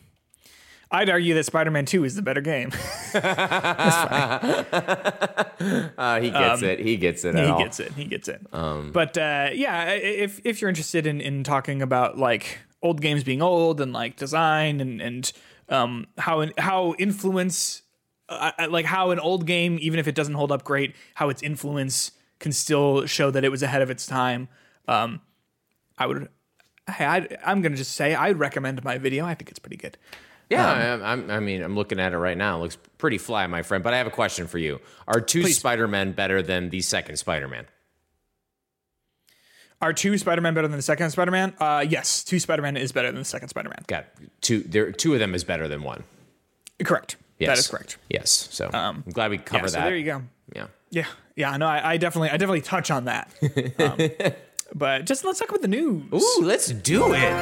Speaker 1: I'd argue that Spider Man Two is the better game. [LAUGHS] [LAUGHS]
Speaker 2: Uh, he gets it. He gets it. at
Speaker 1: he
Speaker 2: all.
Speaker 1: gets it. He gets it. but uh, yeah, if if you're interested in in talking about like old games being old and like design and and um, how how influence uh, like how an old game even if it doesn't hold up great how its influence can still show that it was ahead of its time um, i would hey, I'd, i'm gonna just say i'd recommend my video i think it's pretty good
Speaker 2: Yeah,
Speaker 1: Um,
Speaker 2: I, I'm, I mean, I'm looking at it right now. It looks pretty fly, my friend. But I have a question for you: Are two Spider-Men better than the second Spider-Man?
Speaker 1: are two spider-man better than the second spider-man uh, yes two spider-man is better than the second spider-man
Speaker 2: Got two. There, two of them is better than one.
Speaker 1: correct
Speaker 2: Yes.
Speaker 1: that is correct
Speaker 2: Yes. So I'm glad we
Speaker 1: yeah,
Speaker 2: covered
Speaker 1: so
Speaker 2: that.
Speaker 1: there you go
Speaker 2: Yeah.
Speaker 1: Yeah, yeah, no, I, I definitely, I definitely touch on that. [LAUGHS] Um, but just let's talk about the news.
Speaker 2: Ooh, let's do it.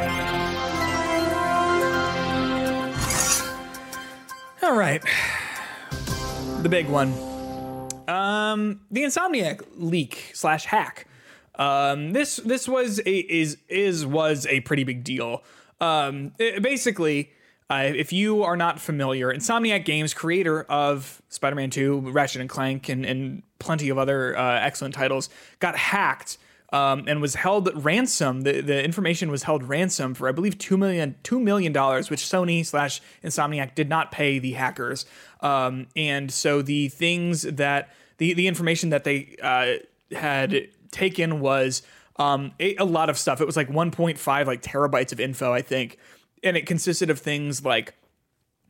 Speaker 1: All right, the big one, um, the Insomniac leak slash hack. Um, this this was a is is was a pretty big deal. Um, it- basically. Uh, if you are not familiar, Insomniac Games, creator of Spider-Man 2, Ratchet and Clank, and, and plenty of other uh, excellent titles, got hacked um, and was held ransom. The, the information was held ransom for, I believe, two million two million dollars, which Sony slash Insomniac did not pay the hackers. Um, and so the things that the the information that they uh, had taken was um, a, a lot of stuff. It was like 1.5 like terabytes of info, I think, and it consisted of things like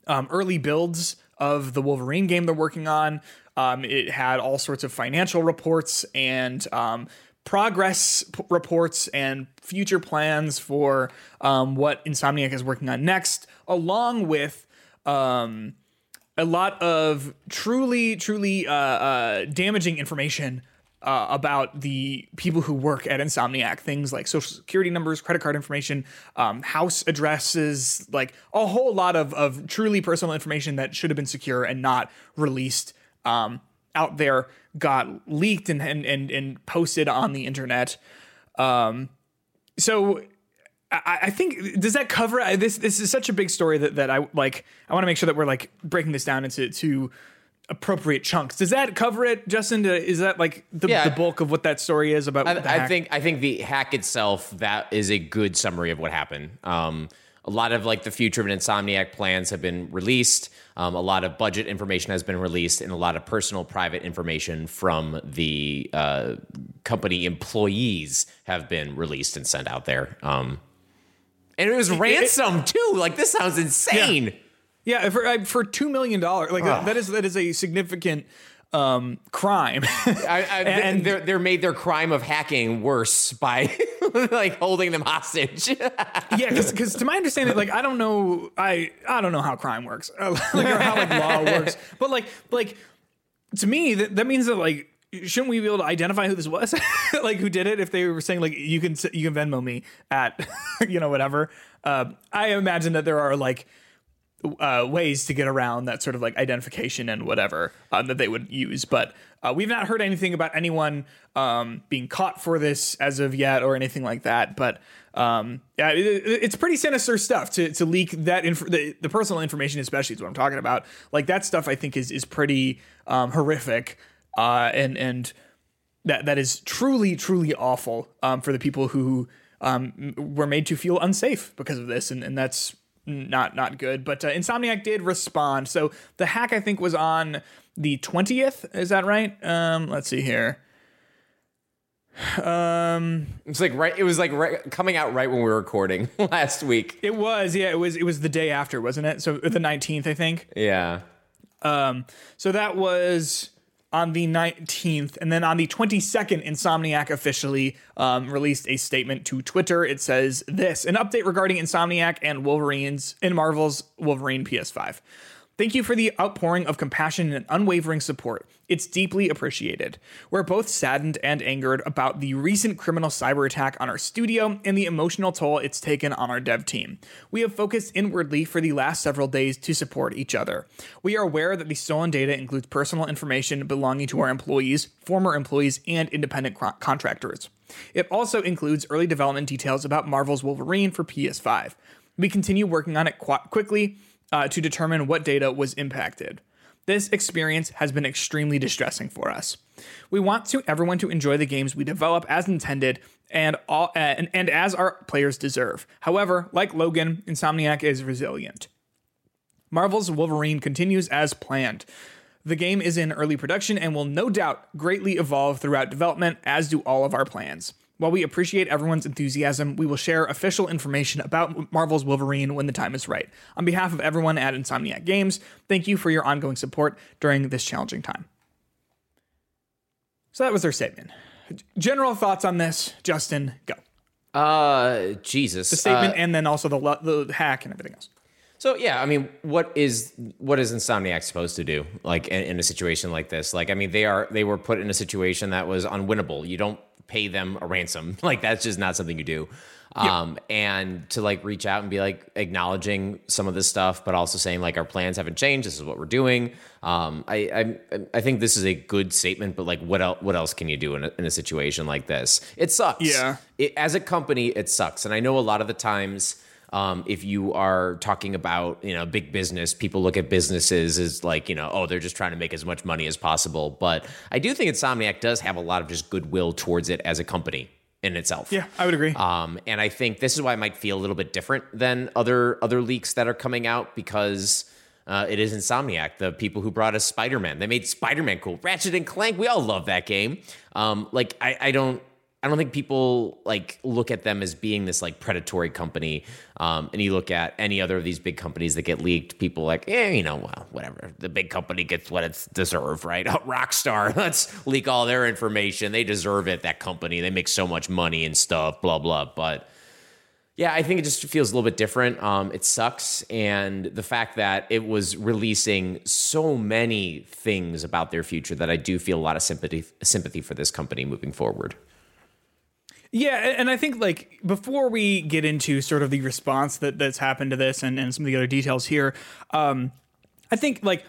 Speaker 1: um, early builds of the Wolverine game they're working on. Um, it had all sorts of financial reports and um, progress p- reports and future plans for um, what Insomniac is working on next, along with um, a lot of truly, truly uh, uh, damaging information uh, about the people who work at Insomniac, things like social security numbers, credit card information, um, house addresses, like a whole lot of, of truly personal information that should have been secure and not released um, out there got leaked and, and, and, and posted on the internet. Um, so I, I think does that cover this? This is such a big story that, that I like. I want to make sure that we're like breaking this down into to appropriate chunks. Does that cover it, Justin? Is that like the,
Speaker 2: Yeah.
Speaker 1: the bulk of what that story is about? the
Speaker 2: I, I think I think the hack itself that is a good summary of what happened. Um, a lot of like the future of an Insomniac plans have been released. Um, a lot of budget information has been released, and a lot of personal, private information from the uh, company employees have been released and sent out there. Um, and it was ransom too. Like this sounds insane.
Speaker 1: Yeah, for uh, for two million dollars, like that is that is a significant um, crime. [LAUGHS]
Speaker 2: I, I,
Speaker 1: And-
Speaker 2: they're they're made their crime of hacking worse by [LAUGHS] like holding them hostage. [LAUGHS]
Speaker 1: yeah, because to my understanding, like I don't know, I I don't know how crime works, uh, like or how like law works, but like like to me that that means that like shouldn't we be able to identify who this was, like who did it? If they were saying like you can you can Venmo me at you know whatever, uh, I imagine that there are like. Uh, ways to get around that sort of like identification and whatever um, that they would use, but uh, we've not heard anything about anyone um, being caught for this as of yet or anything like that. But um, yeah, it, it- it's pretty sinister stuff to, to leak that inf- the, the personal information, especially is what I'm talking about. Like that stuff, I think is is pretty um, horrific, uh, and and that that is truly truly awful um, for the people who um, were made to feel unsafe because of this, and, and that's not not good. But uh, Insomniac did respond. So the hack I think was on the twentieth. Is that right? Um, let's see here.
Speaker 2: It's like right. It was like right, coming out right when we were recording [LAUGHS] last week.
Speaker 1: It was yeah. It was it was the day after, wasn't it? So the nineteenth, I think.
Speaker 2: Yeah.
Speaker 1: Um, so that was on the 19th. And then on the 22nd, Insomniac officially um, released a statement to Twitter. It says this an update regarding Insomniac and Wolverines in Marvel's Wolverine PS5. Thank you for the outpouring of compassion and unwavering support. It's deeply appreciated. We're both saddened and angered about the recent criminal cyber attack on our studio and the emotional toll it's taken on our dev team. We have focused inwardly for the last several days to support each other. We are aware that the stolen data includes personal information belonging to our employees, former employees, and independent co- contractors. It also includes early development details about Marvel's Wolverine for PS5. We continue working on it qu- quickly uh, to determine what data was impacted. This experience has been extremely distressing for us. We want to everyone to enjoy the games we develop as intended and all uh, and, and as our players deserve. However, like Logan, Insomniac is resilient. Marvel's Wolverine continues as planned. The game is in early production and will no doubt greatly evolve throughout development, as do all of our plans. While we appreciate everyone's enthusiasm, we will share official information about Marvel's Wolverine when the time is right. On behalf of everyone at Insomniac Games, thank you for your ongoing support during this challenging time. So that was their statement. General thoughts on this, Justin? Go.
Speaker 2: Uh, Jesus.
Speaker 1: The statement
Speaker 2: Uh,
Speaker 1: and then also the, lo- the hack and everything else.
Speaker 2: so yeah, I mean, what is what is Insomniac supposed to do? Like in, in a situation like this? Like, I mean, they are they were put in a situation that was unwinnable. You don't pay them a ransom. [LAUGHS] Like that's just not something you do. Um, and to like reach out and be like acknowledging some of this stuff, but also saying like our plans haven't changed. This is what we're doing. Um, I, I I think this is a good statement, but like what else? What else can you do in a, in a situation like this? It sucks.
Speaker 1: Yeah.
Speaker 2: It, as a company, it sucks, and I know a lot of the times. Um, if you are talking about you know big business, people look at businesses as like you know oh they're just trying to make as much money as possible. But I do think Insomniac does have a lot of just goodwill towards it as a company in itself.
Speaker 1: Yeah, I would agree.
Speaker 2: Um, and I think this is why it might feel a little bit different than other other leaks that are coming out because uh, it is Insomniac, the people who brought us Spider Man. They made Spider Man cool. Ratchet and Clank, we all love that game. Um, like I, I don't. I don't think people like look at them as being this like predatory company. Um, and you look at any other of these big companies that get leaked, people like, yeah, you know, well, whatever. The big company gets what it's deserved, right? [LAUGHS] Oh, Rockstar, [LAUGHS] let's leak all their information. They deserve it. That company, they make so much money and stuff, blah blah. But Yeah, I think it just feels a little bit different. Um, it sucks, and the fact that it was releasing so many things about their future that I do feel a lot of sympathy sympathy for this company moving forward.
Speaker 1: Yeah, and I think like before we get into sort of the response that that's happened to this and, and some of the other details here, um, I think like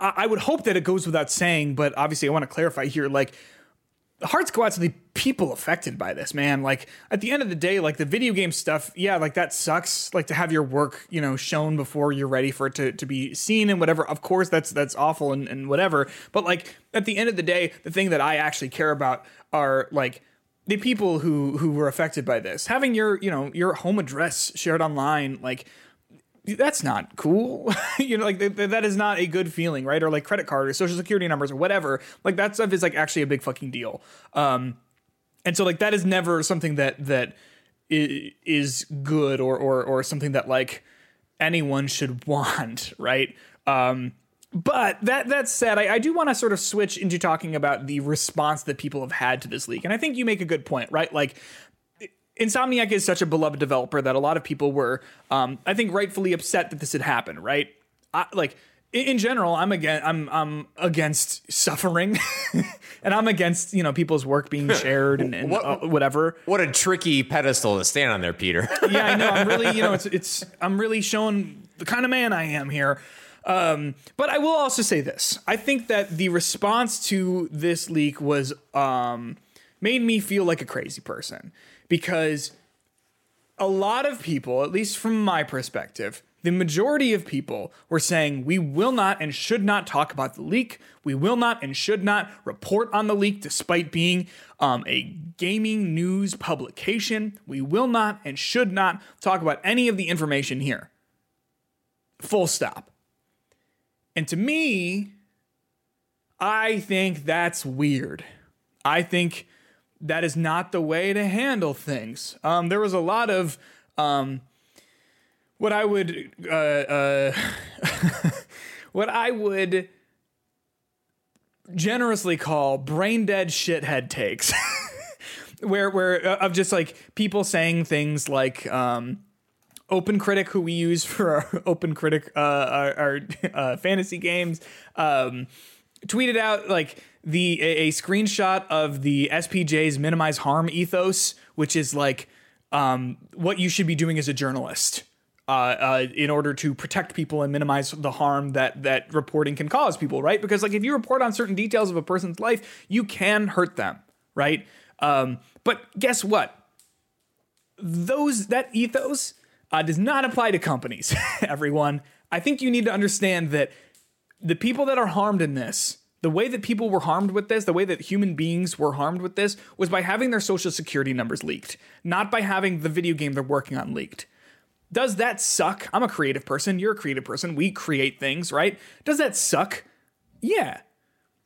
Speaker 1: I, I would hope that it goes without saying, but obviously I want to clarify here, like hearts go out to the people affected by this, man. Like at the end of the day, like the video game stuff, yeah, like that sucks. Like to have your work, you know, shown before you're ready for it to, to be seen and whatever. Of course, that's that's awful and, and whatever. But like at the end of the day, the thing that I actually care about are like the people who who were affected by this. Having your, you know, your home address shared online, like that's not cool. [LAUGHS] you know, like th- th- that is not a good feeling, right? Or like credit card or social security numbers or whatever. Like that stuff is like actually a big fucking deal. Um, and so like that is never something that that is good or or or something that like anyone should [LAUGHS] want, right? Um, but that that said, I, I do want to sort of switch into talking about the response that people have had to this leak, and I think you make a good point, right? Like Insomniac is such a beloved developer that a lot of people were, um, I think, rightfully upset that this had happened. Right? I, like in, in general, I'm again, I'm I'm against suffering, [LAUGHS] and I'm against you know people's work being shared and, and
Speaker 2: What-
Speaker 1: uh, whatever.
Speaker 2: What a tricky pedestal to stand on there, Peter.
Speaker 1: Yeah, I know. I'm really, you know, [LAUGHS] it's it's I'm really showing the kind of man I am here. Um, but I will also say this: I think that the response to this leak was um, made me feel like a crazy person because a lot of people, at least from my perspective, the majority of people were saying we will not and should not talk about the leak. We will not and should not report on the leak despite being um, a gaming news publication. We will not and should not talk about any of the information here. Full stop. And to me, I think that's weird. I think that is not the way to handle things. Um, there was a lot of um, what I would uh, uh, [LAUGHS] what I would generously call brain dead shithead takes, [LAUGHS] where where uh, of just like people saying things like. Um, Open Critic, who we use [LAUGHS] for our Open Critic, uh, our, our [LAUGHS] uh, fantasy games, um, tweeted out like the a, a screenshot of the SPJ's minimize harm ethos, which is like um, what you should be doing as a journalist. Uh, uh, in order to protect people and minimize the harm that that reporting can cause people, right? Because like if you report on certain details of a person's life, you can hurt them, right? Um, but guess what? those that ethos uh, does not apply to companies. [LAUGHS] everyone, I think you need to understand that the people that are harmed in this, the way that people were harmed with this, the way that human beings were harmed with this, was by having their social security numbers leaked, not by having the video game they're working on leaked. Does that suck? I'm a creative person. You're a creative person. We create things, right? Does that suck? Yeah.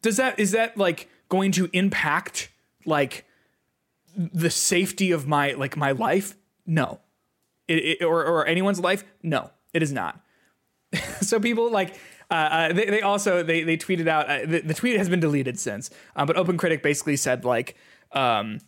Speaker 1: Does that is that like going to impact like the safety of my like my life? No. It, it, or or anyone's life? No, it is not. [LAUGHS] so people like uh, uh, they, they also they they tweeted out uh, the, the tweet has been deleted since, um, but Open Critic basically said like um,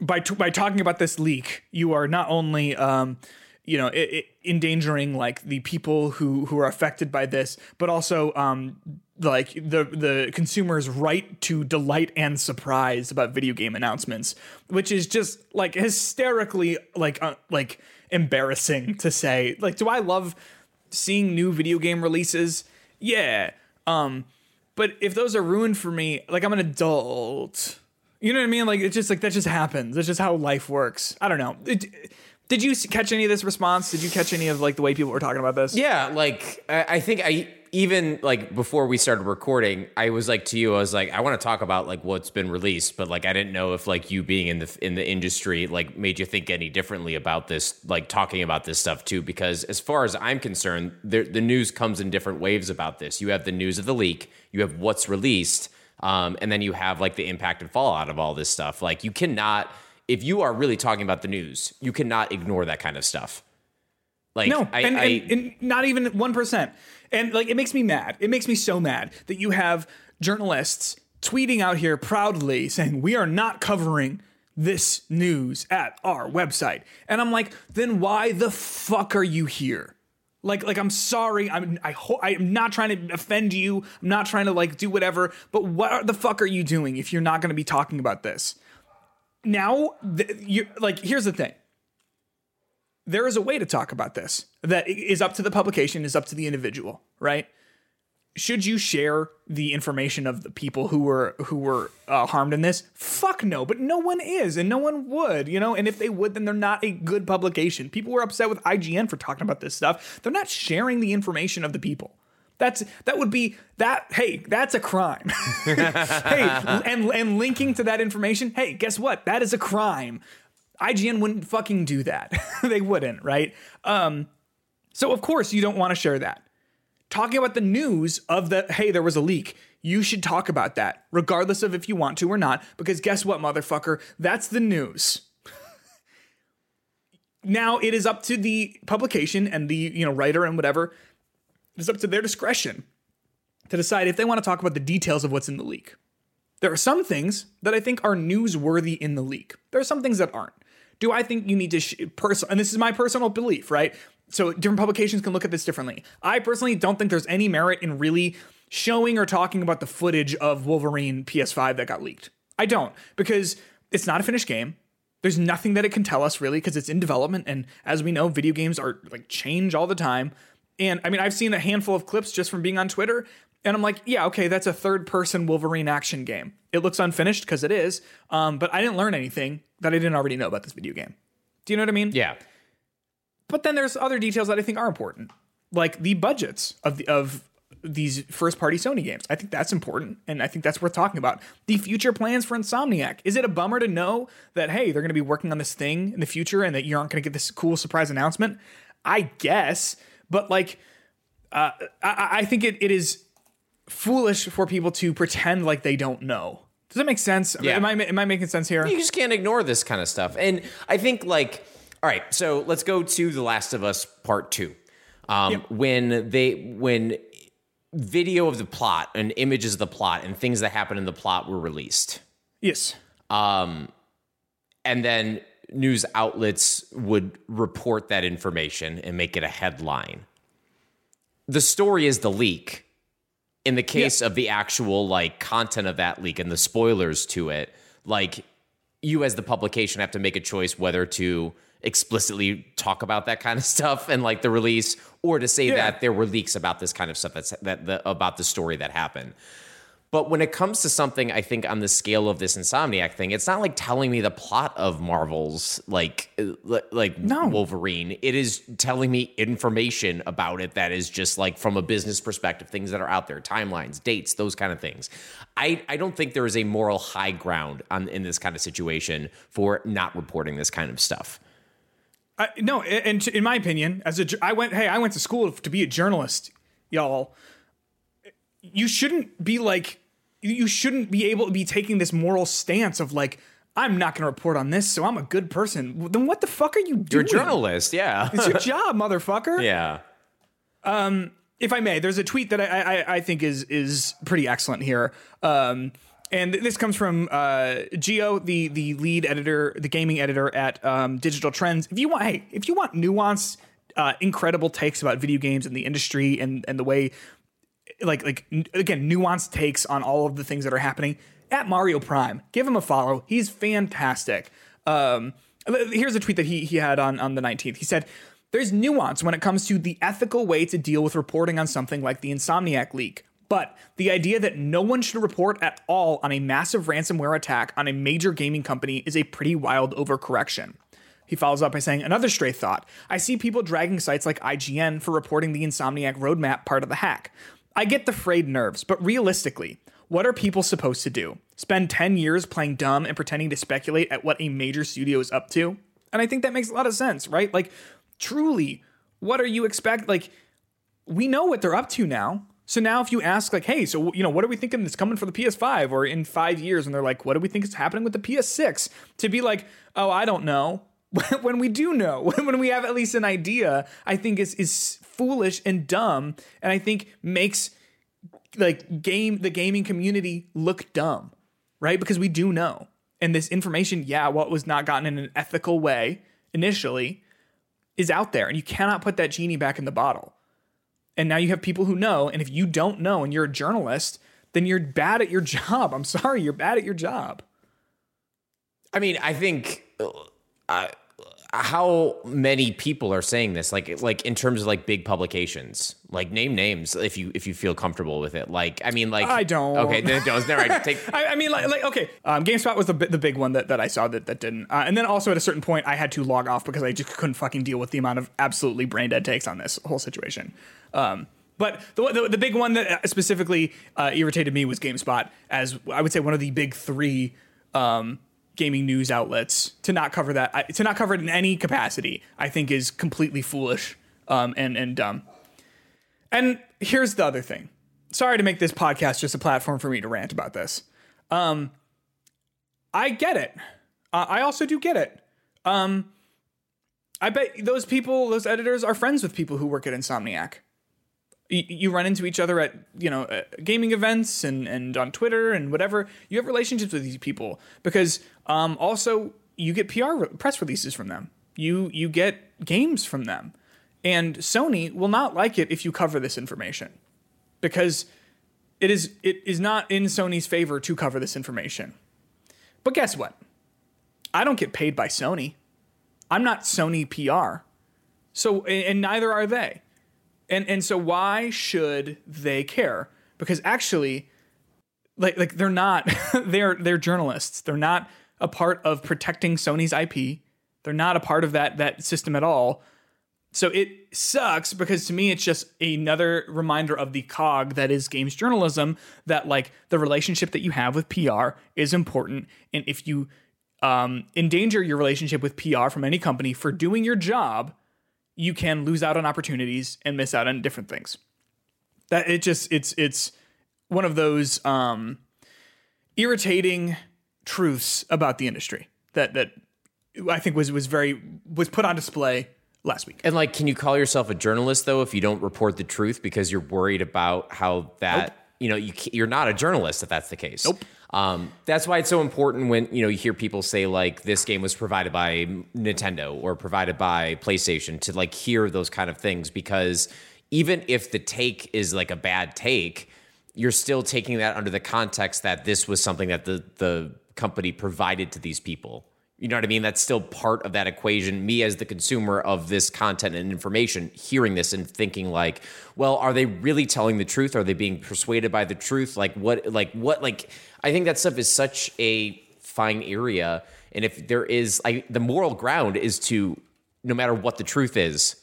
Speaker 1: by t- by talking about this leak, you are not only um, you know i i endangering like the people who who are affected by this, but also um, like the the consumer's right to delight and surprise about video game announcements, which is just like hysterically like uh, like embarrassing to say. Like, do I love seeing new video game releases? Yeah. Um, but if those are ruined for me, like I'm an adult. You know what I mean? Like it's just like that just happens. That's just how life works. I don't know. It, did you catch any of this response? Did you catch any of like the way people were talking about this?
Speaker 2: Yeah, like I, I think I even like before we started recording, I was like to you, I was like, I want to talk about like what's been released, but like I didn't know if like you being in the in the industry like made you think any differently about this, like talking about this stuff too. Because as far as I'm concerned, the the news comes in different waves about this. You have the news of the leak, you have what's released, um, and then you have like the impact and fallout of all this stuff. Like you cannot, if you are really talking about the news, you cannot ignore that kind of stuff. Like
Speaker 1: No,
Speaker 2: I,
Speaker 1: and,
Speaker 2: I,
Speaker 1: and, and not even one percent. And like, it makes me mad. It makes me so mad that you have journalists tweeting out here proudly saying we are not covering this news at our website. And I'm like, then why the fuck are you here? Like, like I'm sorry. I'm I ho- I'm not trying to offend you. I'm not trying to like do whatever. But what the fuck are you doing if you're not going to be talking about this? Now, th- you like. Here's the thing. There is a way to talk about this that is up to the publication, is up to the individual, right? should you share the information of the people who were who were uh, harmed in this? Fuck no, but no one is, and no one would, you know. And if they would, then they're not a good publication. People were upset with IGN for talking about this stuff. They're not sharing the information of the people. That's that would be that. Hey, that's a crime. [LAUGHS] hey, and and linking to that information. Hey, guess what? That is a crime. IGN wouldn't fucking do that. [LAUGHS] they wouldn't, right? Um, so of course you don't want to share that talking about the news of the hey, there was a leak. You should talk about that, regardless of if you want to or not, because guess what, motherfucker? That's the news. [LAUGHS] now it is up to the publication and the you know writer and whatever. It's up to their discretion to decide if they want to talk about the details of what's in the leak. There are some things that I think are newsworthy in the leak. There are some things that aren't. Do I think you need to sh- person? And this is my personal belief, right? so different publications can look at this differently. I personally don't think there's any merit in really showing or talking about the footage of Wolverine PS5 that got leaked. I don't because it's not a finished game. There's nothing that it can tell us really because it's in development and as we know video games are like change all the time. And I mean I've seen a handful of clips just from being on Twitter and I'm like, yeah, okay, that's a third person Wolverine action game. It looks unfinished because it is. Um, but I didn't learn anything that I didn't already know about this video game. Do you know what I mean?
Speaker 2: Yeah.
Speaker 1: But then there's other details that I think are important, like the budgets of the of these first party Sony games. I think that's important and I think that's worth talking about. The future plans for Insomniac. Is it a bummer to know that hey, they're going to be working on this thing in the future and that you aren't going to get this cool surprise announcement? I guess, but like uh, I, I think it, it is foolish for people to pretend like they don't know. Does that make sense?
Speaker 2: Yeah.
Speaker 1: Am I am I making sense here?
Speaker 2: You just can't ignore this kind of stuff. And I think like all right, so let's go to The Last of Us Part Two. Um, yep. When they when video of the plot and images of the plot and things that happen in the plot were released.
Speaker 1: Yes.
Speaker 2: Um, and then news outlets would report that information and make it a headline. The story is the leak. In the case yeah. of the actual like content of that leak and the spoilers to it, like you as the publication have to make a choice whether to explicitly talk about that kind of stuff and like the release or to say yeah. that there were leaks about this kind of stuff that's that the, about the story that happened but when it comes to something i think on the scale of this insomniac thing it's not like telling me the plot of marvel's like uh, like no. wolverine it is telling me information about it that is just like from a business perspective things that are out there timelines dates those kind of things i i don't think there is a moral high ground on in this kind of situation for not reporting this kind of stuff
Speaker 1: uh, no, and in my opinion, as a I went, hey, I went to school to be a journalist, y'all. You shouldn't be like, you shouldn't be able to be taking this moral stance of like, I'm not going to report on this, so I'm a good person. Then what the fuck are you doing?
Speaker 2: You're a journalist, yeah. [LAUGHS]
Speaker 1: it's your job, motherfucker.
Speaker 2: Yeah.
Speaker 1: Um, if I may, there's a tweet that I I, I think is is pretty excellent here. Um, and this comes from uh, Gio, the the lead editor, the gaming editor at um, Digital Trends. If you want, hey, if you want nuanced, uh, incredible takes about video games and the industry and and the way, like like again, nuanced takes on all of the things that are happening at Mario Prime. Give him a follow. He's fantastic. Um, here's a tweet that he he had on on the 19th. He said. There's nuance when it comes to the ethical way to deal with reporting on something like the Insomniac leak. But the idea that no one should report at all on a massive ransomware attack on a major gaming company is a pretty wild overcorrection. He follows up by saying, Another stray thought. I see people dragging sites like IGN for reporting the Insomniac roadmap part of the hack. I get the frayed nerves, but realistically, what are people supposed to do? Spend 10 years playing dumb and pretending to speculate at what a major studio is up to? And I think that makes a lot of sense, right? Like, truly, what are you expect? Like, we know what they're up to now. So now if you ask like, hey, so you know, what are we thinking that's coming for the PS5 or in five years? And they're like, what do we think is happening with the PS6? To be like, oh, I don't know. [LAUGHS] when we do know, [LAUGHS] when we have at least an idea, I think is is foolish and dumb, and I think makes like game the gaming community look dumb, right? Because we do know. And this information, yeah, what was not gotten in an ethical way initially, is out there. And you cannot put that genie back in the bottle. And now you have people who know. And if you don't know and you're a journalist, then you're bad at your [LAUGHS] job. I'm sorry, you're bad at your job.
Speaker 2: I mean, I think uh, how many people are saying this like like in terms of like big publications like name names if you if you feel comfortable with it like i mean like
Speaker 1: I don't.
Speaker 2: okay then don't never mind. take [LAUGHS]
Speaker 1: I, I mean, like, like okay, um, GameSpot was the the big one that, that I saw that that didn't, uh, and then also at a certain point I had to log off because I just couldn't fucking deal with the amount of absolutely brain dead takes on this whole situation. Um, but the, the the big one that specifically uh, irritated me was GameSpot, as I would say one of the big three um, gaming news outlets to not cover that I- to not cover it in any capacity. I think is completely foolish um, and and dumb. And here's the other thing. Sorry to make this podcast just a platform for me to rant about this. Um, I get it. Uh, I also do get it. Um, I bet those people, those editors, are friends with people who work at Insomniac. Y- you run into each other at you know uh, gaming events and and on Twitter and whatever. You have relationships with these people because um, also you get PR re- press releases from them. You you get games from them, and Sony will not like it if you cover this information because it is it is not in Sony's favor to cover this information. But guess what? I don't get paid by Sony. I'm not Sony PR. So and, and neither are they. And and so why should they care? Because actually like like they're not [LAUGHS] they're they're journalists. They're not a part of protecting Sony's IP. They're not a part of that that system at all. So it sucks because to me it's just another reminder of the cog that is games journalism that like the relationship that you have with PR is important and if you um, endanger your relationship with PR from any company for doing your job, you can lose out on opportunities and miss out on different things. That it just it's it's one of those um, irritating truths about the industry that that I think was was very was put on display last week.
Speaker 2: and like can you call yourself a journalist though if you don't report the truth because you're worried about how that you know you you're not a journalist if that's the case
Speaker 1: Nope.
Speaker 2: um, that's why it's so important when you know you hear people say like this game was provided by Nintendo or provided by PlayStation to like hear those kind of things because even if the take is like a bad take, you're still taking that under the context that this was something that the the company provided to these people. You know what I mean? That's still part of that equation. Me as the consumer of this content and information, hearing this and thinking like, well, are they really telling the truth? Are they being persuaded by the truth? Like what like what like I think that stuff is such a fine area. And if there is I the moral ground is to no matter what the truth is,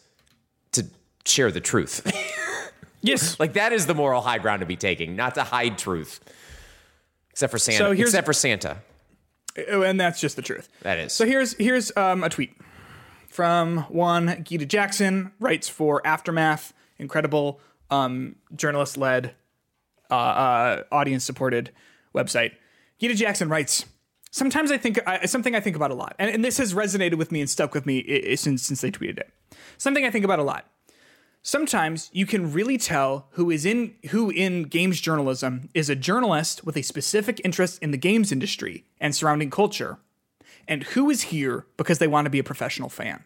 Speaker 2: to share the truth. [LAUGHS]
Speaker 1: Yes.
Speaker 2: like that is the moral high ground to be taking, not to hide truth. Except for Santa.
Speaker 1: So here's-
Speaker 2: except for Santa.
Speaker 1: Oh, and that's just the truth.
Speaker 2: That is.
Speaker 1: So here's here's um, a tweet from one Gita Jackson writes for Aftermath, incredible um, journalist led, uh, uh, audience supported website. Gita Jackson writes. Sometimes I think I, something I think about a lot, and, and this has resonated with me and stuck with me i- i- since since they tweeted it. Something I think about a lot. Sometimes you can really tell who is in who in games journalism is a journalist with a specific interest in the games industry and surrounding culture, and who is here because they want to be a professional fan.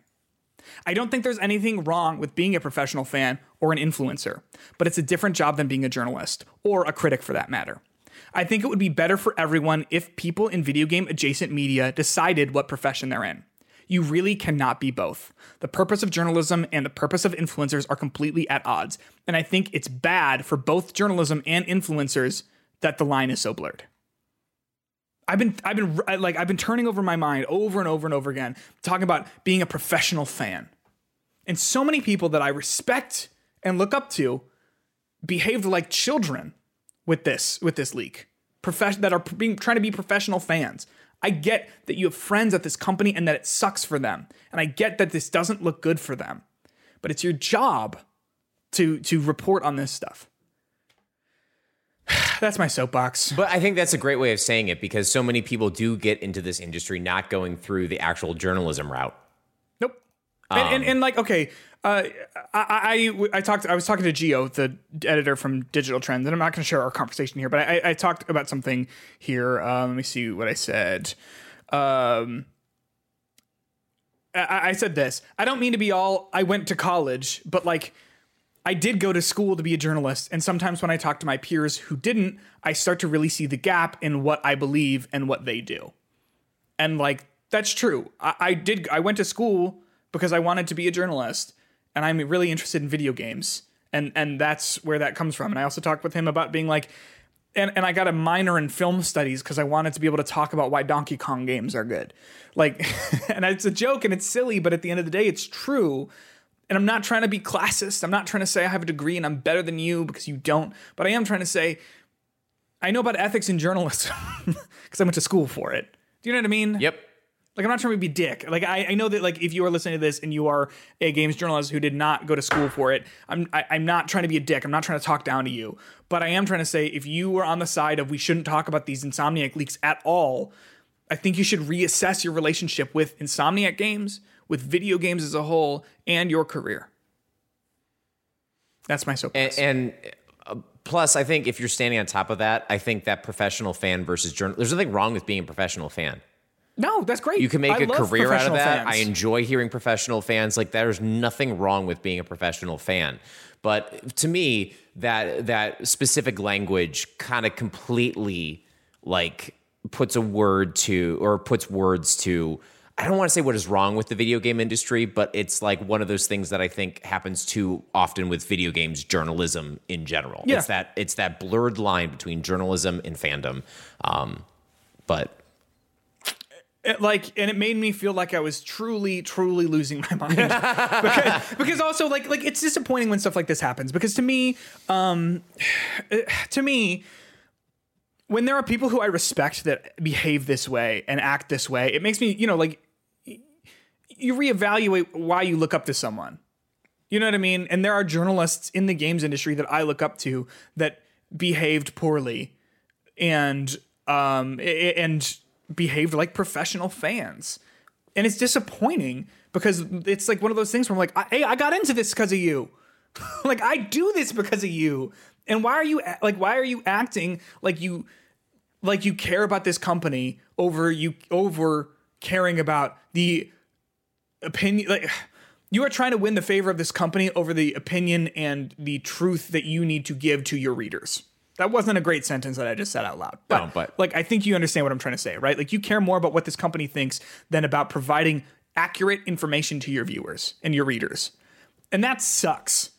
Speaker 1: I don't think there's anything wrong with being a professional fan or an influencer, but it's a different job than being a journalist or a critic for that matter. I think it would be better for everyone if people in video game adjacent media decided what profession they're in. You really cannot be both. The purpose of journalism and the purpose of influencers are completely at odds, and I think it's bad for both journalism and influencers that the line is so blurred. I've been I've been like I've been turning over my mind over and over and over again talking about being a professional fan. And so many people that I respect and look up to behaved like children with this with this leak. Profession that are being trying to be professional fans. I get that you have friends at this company and that it sucks for them. And I get that this doesn't look good for them. But it's your job to to report on this stuff. [SIGHS] That's my soapbox.
Speaker 2: But I think that's a great way of saying it because so many people do get into this industry not going through the actual journalism route.
Speaker 1: Nope. and, and, um, and like okay uh, I, I I talked I was talking to Gio the editor from Digital Trends and I'm not going to share our conversation here but I, I talked about something here. Um, let me see what I said. Um, I, I said this. I don't mean to be all I went to college but like I did go to school to be a journalist and sometimes when I talk to my peers who didn't I start to really see the gap in what I believe and what they do. And like that's true. I, I did I went to school because I wanted to be a journalist and I'm really interested in video games. And and that's where that comes from. And I also talked with him about being like and, and I got a minor in film studies because I wanted to be able to talk about why Donkey Kong games are good. Like [LAUGHS] and it's a joke and it's silly, but at the end of the day it's true. And I'm not trying to be classist. I'm not trying to say I have a degree and I'm better than you because you don't. But I am trying to say I know about ethics in journalism [LAUGHS] because I went to school for it. Do you know what I mean?
Speaker 2: Yep.
Speaker 1: Like I'm not trying to be dick. Like I, I know that like if you are listening to this and you are a games journalist who did not go to school for it, I'm I, am i am not trying to be a dick. I'm not trying to talk down to you. But I am trying to say if you were on the side of we shouldn't talk about these Insomniac leaks at all, I think you should reassess your relationship with Insomniac games, with video games as a whole, and your career. That's my soapbox.
Speaker 2: And, and uh, plus, I think if you're standing on top of that, I think that professional fan versus journal. There's nothing wrong with being a professional fan.
Speaker 1: No, that's great.
Speaker 2: You can make
Speaker 1: I
Speaker 2: a career out of that.
Speaker 1: Fans.
Speaker 2: I enjoy hearing professional fans. Like there's nothing wrong with being a professional fan. But to me, that that specific language kind of completely like puts a word to or puts words to I don't want to say what is wrong with the video game industry, but it's like one of those things that I think happens too often with video games journalism in general.
Speaker 1: Yeah.
Speaker 2: It's that it's that blurred line between journalism and fandom. Um, but
Speaker 1: it, like and it made me feel like I was truly truly losing my [LAUGHS] mind. Because, because also like like it's disappointing when stuff like this happens. Because to me um to me when there are people who I respect that behave this way and act this way it makes me you know like you reevaluate why you look up to someone. You know what I mean? And there are journalists in the games industry that I look up to that behaved poorly and um and behaved like professional fans. And it's disappointing because it's like one of those things where I'm like, hey, I got into this because of you. [LAUGHS] like I do this because of you. And why are you like why are you acting like you like you care about this company over you over caring about the opinion like [SIGHS] you are trying to win the favor of this company over the opinion and the truth that you need to give to your readers. That wasn't a great sentence that I just said out loud. But,
Speaker 2: no, but
Speaker 1: like I think you understand what I'm trying to say, right? Like you care more about what this company thinks than about providing accurate information to your viewers and your readers. And that sucks.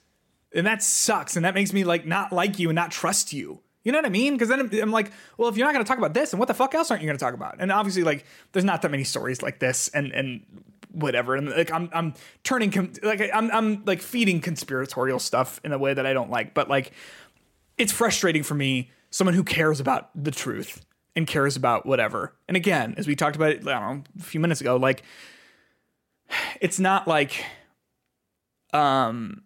Speaker 1: And that sucks. And that makes me like not like you and not trust you. You know what I mean? Because then I'm, I'm, like, well, if you're not going to talk about this, then what the fuck else aren't you going to talk about? And obviously, like, there's not that many stories like this, and and whatever. And like, I'm I'm turning com- like I'm I'm like feeding conspiratorial stuff in a way that I don't like. But like, it's frustrating for me, someone who cares about the truth and cares about whatever. And again, as we talked about it, know, a few minutes ago, like it's not like um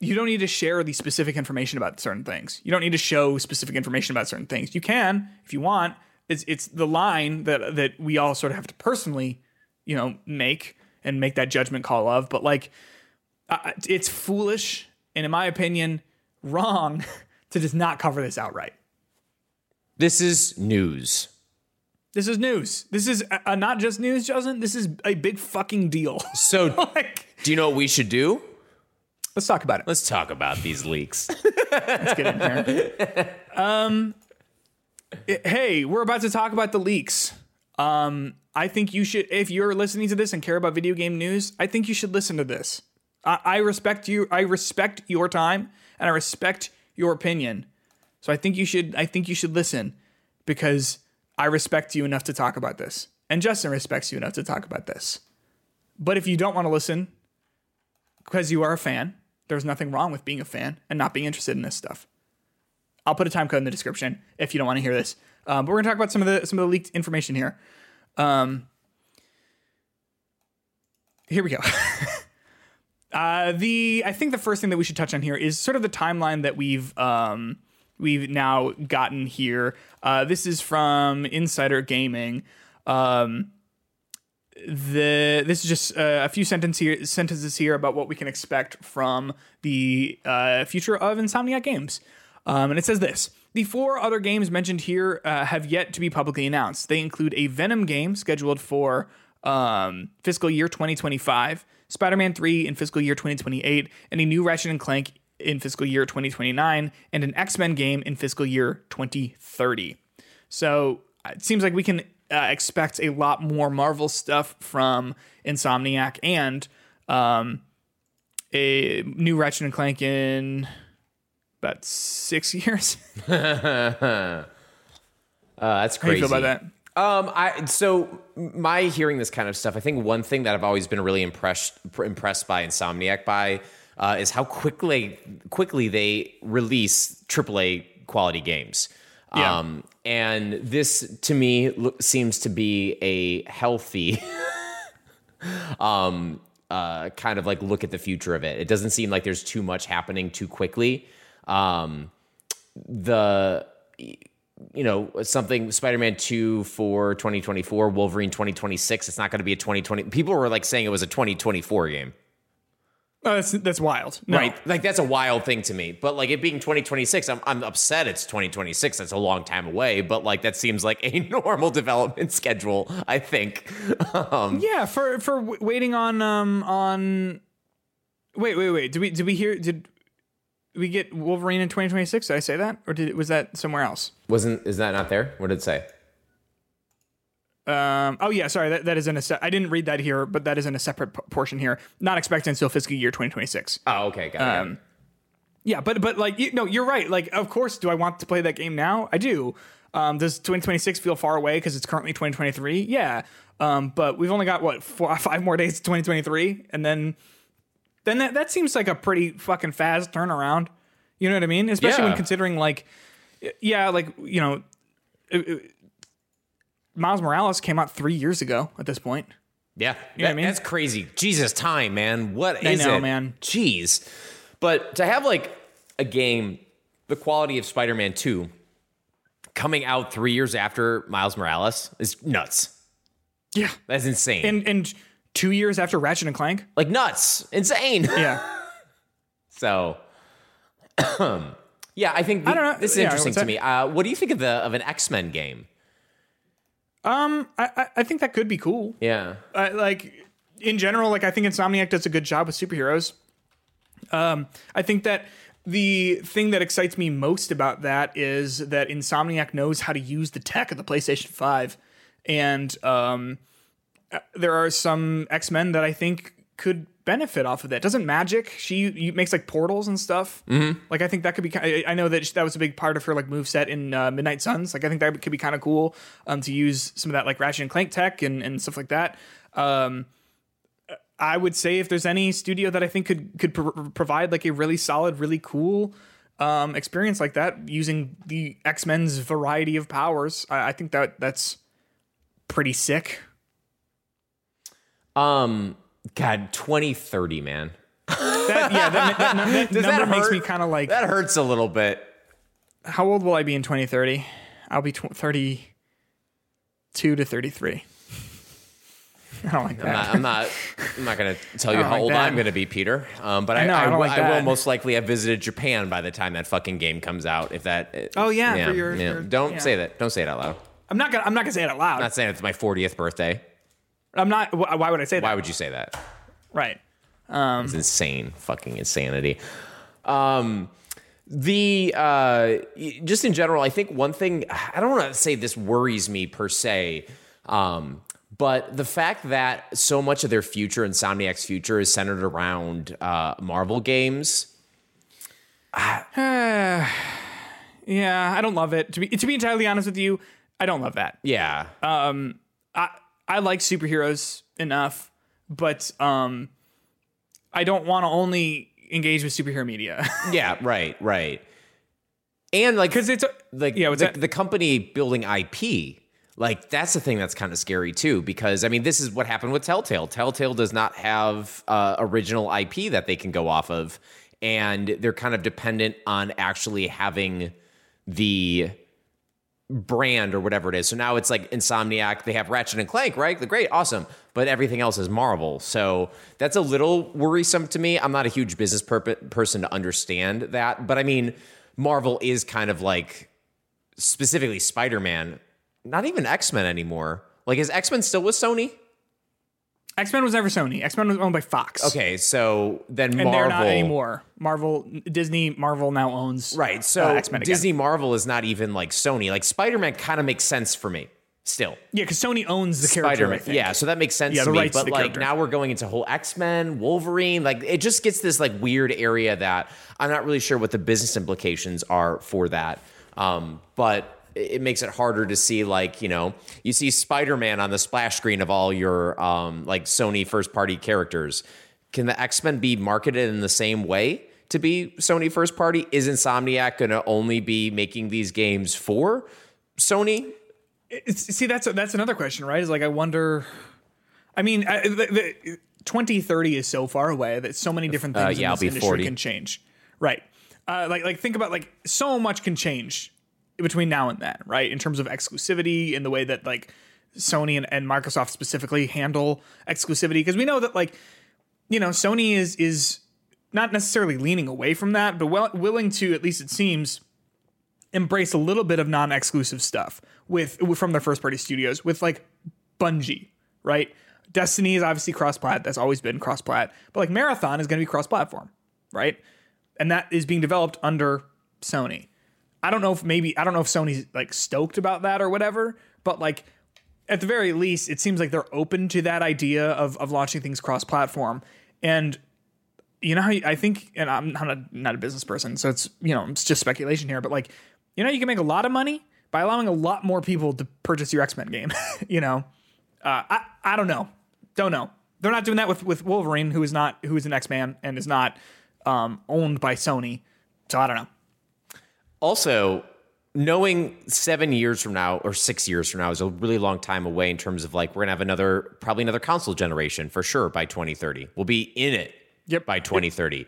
Speaker 1: you don't need to share the specific information about certain things. You don't need to show specific information about certain things. You can if you want. It's it's the line that that we all sort of have to personally, you know, make and make that judgment call of. But like, uh, it's foolish and in my opinion, [LAUGHS] wrong to just not cover this outright.
Speaker 2: This is news.
Speaker 1: This is news. This is uh, not just news, Justin. This is a big fucking deal.
Speaker 2: So, [LAUGHS] like, do you know what we should do?
Speaker 1: Let's talk about it.
Speaker 2: Let's talk about these leaks. [LAUGHS]
Speaker 1: let's get in here. um, it, hey, we're about to talk about the leaks. Um, I think you should, if you're listening to this and care about video game news, I think you should listen to this. I, I respect you. I respect your time, and I respect your opinion. So I think you should I think you should listen because I respect you enough to talk about this. And Justin respects you enough to talk about this. But if you don't want to listen because you are a fan, there's nothing wrong with being a fan and not being interested in this stuff. I'll put a time code in the description if you don't want to hear this. Um, but we're gonna talk about some of the some of the leaked information here. Um, here we go. [LAUGHS] Uh, the I think the first thing that we should touch on here is sort of the timeline that we've um, we've now gotten here. Uh, this is from Insider Gaming. Um, the this is just uh, a few here, sentences here about what we can expect from the uh, future of Insomniac games. Um, and it says this The four other games mentioned here uh, have yet to be publicly announced. They include a Venom game scheduled for um, fiscal year 2025, Spider Man 3 in fiscal year 2028, and a new Ratchet and Clank in fiscal year 2029, and an X Men game in fiscal year 2030. So it seems like we can uh, expect a lot more Marvel stuff from Insomniac and um, a new Ratchet and Clank in about six [LAUGHS] years. [LAUGHS]
Speaker 2: Uh, that's
Speaker 1: How do
Speaker 2: crazy.
Speaker 1: you feel about that?
Speaker 2: Um, I so my hearing this kind of stuff. I think one thing that I've always been really impressed impressed by Insomniac by uh, is how quickly quickly they release AAA quality games.
Speaker 1: Yeah.
Speaker 2: Um, and this to me lo- seems to be a healthy [LAUGHS] um uh kind of like look at the future of it. It doesn't seem like there's too much happening too quickly. Um the you know something spider-man 2 for 2024 wolverine 2026 it's not going to be a 2020 people were like saying it was a 2024 game
Speaker 1: Oh, that's that's wild. No.
Speaker 2: right like that's a wild thing to me but like it being 2026 I'm, I'm upset it's 2026 that's a long time away but like that seems like a [LAUGHS] normal development schedule i think um
Speaker 1: Yeah, for for w- waiting on um on. Wait, wait, wait. Did we did we hear did we get Wolverine in 2026? Did I say that, or did was that somewhere else?
Speaker 2: wasn't is that not there what did it say
Speaker 1: Um. Oh yeah. Sorry. That, that is in a. Se- I didn't read that here, but that is in a separate p- portion here. Not expected until fiscal year 2026.
Speaker 2: oh okay got it, got it.
Speaker 1: Yeah, but but like you, no, you're right. Like, of course, do I want to play that game now? I do. Um, does 2026 feel far away because it's currently 2023? Yeah. Um, but we've only got what four, five more days to 2023, and then then that that seems like a pretty fucking fast turnaround. You know what I mean? Especially when considering like, yeah, like you know, it- it- Miles Morales came out three years ago at this point.
Speaker 2: Yeah, you
Speaker 1: know what
Speaker 2: that-
Speaker 1: I mean?
Speaker 2: that's crazy. Jesus, time, man. What is I
Speaker 1: know,
Speaker 2: it,
Speaker 1: man.
Speaker 2: Jeez, but to have like a game the quality of Spider-Man Two coming out three years after Miles Morales is nuts.
Speaker 1: Yeah,
Speaker 2: That's insane.
Speaker 1: and and two years after Ratchet and Clank.
Speaker 2: like nuts, insane.
Speaker 1: Yeah. [LAUGHS]
Speaker 2: so, [CLEARS THROAT] yeah, I think the-
Speaker 1: I don't know.
Speaker 2: this is
Speaker 1: Yeah,
Speaker 2: interesting to me. Uh, what do you think of the of an X Men game?
Speaker 1: Um, I I- I think that could be cool.
Speaker 2: Yeah,
Speaker 1: uh, like in general, like I think Insomniac does a good job with superheroes. Um, I think that the thing that excites me most about that is that Insomniac knows how to use the tech of the PlayStation Five, and um, there are some X Men that I think could benefit off of that. Doesn't Magik? She you, makes like portals and stuff. Mm-hmm. Like I think that could be. ki- I, I know that that was a big part of her like move set in uh, Midnight Suns. Like I think that could be kind of cool um, to use some of that like Ratchet and Clank tech and and stuff like that. Um, I would say if there's any studio that I think could could pro- provide like a really solid, really cool um, experience like that using the X Men's variety of powers, I, I think that that's pretty sick.
Speaker 2: Um, God, twenty thirty, man.
Speaker 1: That, yeah, that, that, that, [LAUGHS]
Speaker 2: Does
Speaker 1: number
Speaker 2: that
Speaker 1: makes
Speaker 2: hurt?
Speaker 1: me kind of like.
Speaker 2: That hurts a little bit.
Speaker 1: How old will I be in 2030? I'll be tw- 32 to 33. [LAUGHS] I don't like that.
Speaker 2: I'm not, I'm not. I'm not going to tell you how
Speaker 1: like
Speaker 2: old
Speaker 1: that.
Speaker 2: I'm going to be, Peter. Um, but I,
Speaker 1: know, I
Speaker 2: I,
Speaker 1: don't
Speaker 2: will-
Speaker 1: like
Speaker 2: I will most likely have visited Japan by the time that fucking game comes out. If that.
Speaker 1: Oh, yeah, for your- your-
Speaker 2: Don't
Speaker 1: yeah.
Speaker 2: say that. Don't say it out loud.
Speaker 1: I'm not gonna. I'm not gonna say it out loud.
Speaker 2: I'm not saying it's my 40th birthday.
Speaker 1: I'm not. Why would I say that?
Speaker 2: Why would you say that?
Speaker 1: Right.
Speaker 2: It's insane, fucking insanity. Um, the uh, just in general, I think one thing I don't want to say this worries me per se, um, but the fact that so much of their future, Insomniac's future, is centered around uh, Marvel games. [SIGHS]
Speaker 1: Yeah, I don't love it. To be to be entirely honest with you, I don't love that.
Speaker 2: Yeah,
Speaker 1: I I like superheroes enough, but um, I don't want to only engage with superhero media [LAUGHS]
Speaker 2: yeah, right, right. And like,
Speaker 1: because it's a,
Speaker 2: like
Speaker 1: Yeah,
Speaker 2: the, the company building IP. Like that's the thing that's kind of scary too, because I mean, this is what happened with Telltale. Telltale does not have uh, original IP that they can go off of, and they're kind of dependent on actually having the brand or whatever it is. So now it's like Insomniac. They have Ratchet and Clank, right? The great, awesome. But everything else is Marvel. So that's a little worrisome to me. I'm not a huge business perp- person to understand that. But I mean, Marvel is kind of like specifically Spider Man, not even X Men anymore. Like, is X Men still with Sony?
Speaker 1: X Men was never Sony. X Men was owned by Fox.
Speaker 2: Okay, so then
Speaker 1: and
Speaker 2: Marvel.
Speaker 1: they're not anymore. Marvel, Disney, Marvel now owns
Speaker 2: Right. So
Speaker 1: uh, X-Men again.
Speaker 2: Disney Marvel is not even like Sony. Like Spider Man kind of makes sense for me still.
Speaker 1: Yeah, because Sony owns the character.
Speaker 2: Spider
Speaker 1: I
Speaker 2: Man.
Speaker 1: think.
Speaker 2: Yeah, so that makes sense
Speaker 1: Yeah,
Speaker 2: to me. But like
Speaker 1: character.
Speaker 2: now we're going into whole X Men, Wolverine. Like it just gets this like weird area that I'm not really sure what the business implications are for that. Um, but it makes it harder to see like you know you see Spider-Man on the splash screen of all your um, like Sony first party characters. Can the X-Men be marketed in the same way to be Sony first party? Is Insomniac going to only be making these games for Sony?
Speaker 1: It's, see, that's that's another question, right? Is like I wonder. I mean, I, the, the, 2030 is so far away that so many different things
Speaker 2: Uh, yeah,
Speaker 1: in this industry
Speaker 2: 40.
Speaker 1: can change. Right. Uh, like like think about like so much can change between now and then, right? In terms of exclusivity in the way that like Sony and, and Microsoft specifically handle exclusivity, because we know that like you know Sony is is not necessarily leaning away from that, but well, willing to at least it seems embrace a little bit of non-exclusive stuff with, from their first party studios with like Bungie, right? Destiny is obviously cross-plat. That's always been cross-plat. But like Marathon is going to be cross-platform, right? And that is being developed under Sony. I don't know if maybe I don't know if Sony's like stoked about that or whatever, but like at the very least, it seems like they're open to that idea of of launching things cross-platform. And you know, I think, and I'm not a, not a business person, so it's you know it's just speculation here, but like you know, you can make a lot of money by allowing a lot more people to purchase your X Men game. [LAUGHS] you know, uh, I I don't know, don't know. They're not doing that with with Wolverine, who is not who is an X Man and is not um, owned by Sony. So I don't know.
Speaker 2: Also knowing seven years from now or six years from now is a really long time away in terms of like we're gonna have another probably another console generation for sure by 2030 we'll be in it
Speaker 1: Yep.
Speaker 2: by 2030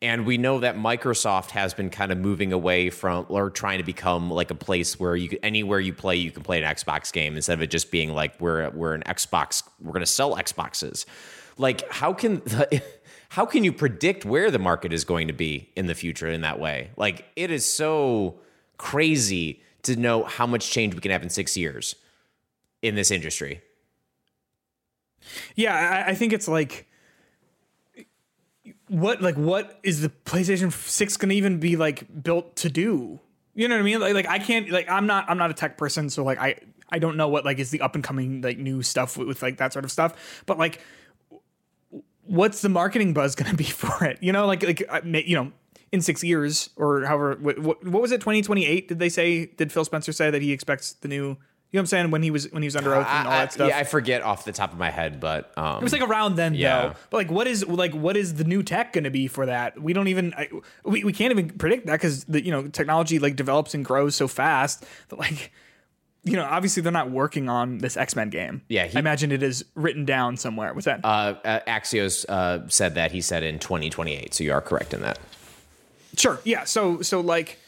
Speaker 2: and we know that microsoft has been kind of moving away from or trying to become like a place where you anywhere you play you can play an xbox game instead of it just being like we're we're an xbox we're gonna sell xboxes. Like how can [LAUGHS] how can you predict where the market is going to be in the future in that way like it is so crazy to know how much change we can have in six years in this industry
Speaker 1: Yeah, I, I think it's like what like what is the PlayStation 6 going to even be like built to do? You know what I mean? Like like I can't like I'm not I'm not a tech person so like I I don't know what like is the up and coming like new stuff with, with like that sort of stuff. But like what's the marketing buzz going to be [LAUGHS] for it? You know, like like you know, in 6 years or however what, what, what was it 2028 did they say did Phil Spencer say that he expects the new you know what I'm saying when he was when he was under oath and all
Speaker 2: I,
Speaker 1: that stuff?
Speaker 2: yeah, I forget off the top of my head, but um,
Speaker 1: It was like around then,
Speaker 2: Yeah.
Speaker 1: though. But like, what is like what is the new tech going to be for that? We don't even I, we we can't even predict that because the you know technology like develops and grows so fast that like you know obviously they're not working on this X Men game.
Speaker 2: Yeah, he-
Speaker 1: I imagine it is written down somewhere. What's that?
Speaker 2: uh, uh, Axios uh, said that he said in 2028. So you are correct in that.
Speaker 1: Sure. Yeah. So so like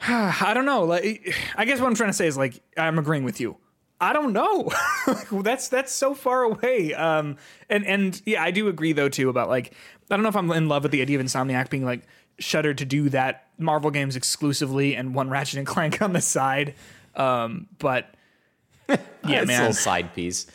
Speaker 1: [SIGHS] I don't know. Like I guess what I'm trying to say is like I'm agreeing with you. I don't know. [LAUGHS] that's that's so far away. Um and and yeah, I do agree though too about like I don't know if I'm in love with the idea of Insomniac being like shuddered to do that Marvel games exclusively and one Ratchet and Clank [LAUGHS] on the side. Um but [LAUGHS] yeah,
Speaker 2: It's a
Speaker 1: man.
Speaker 2: little side piece.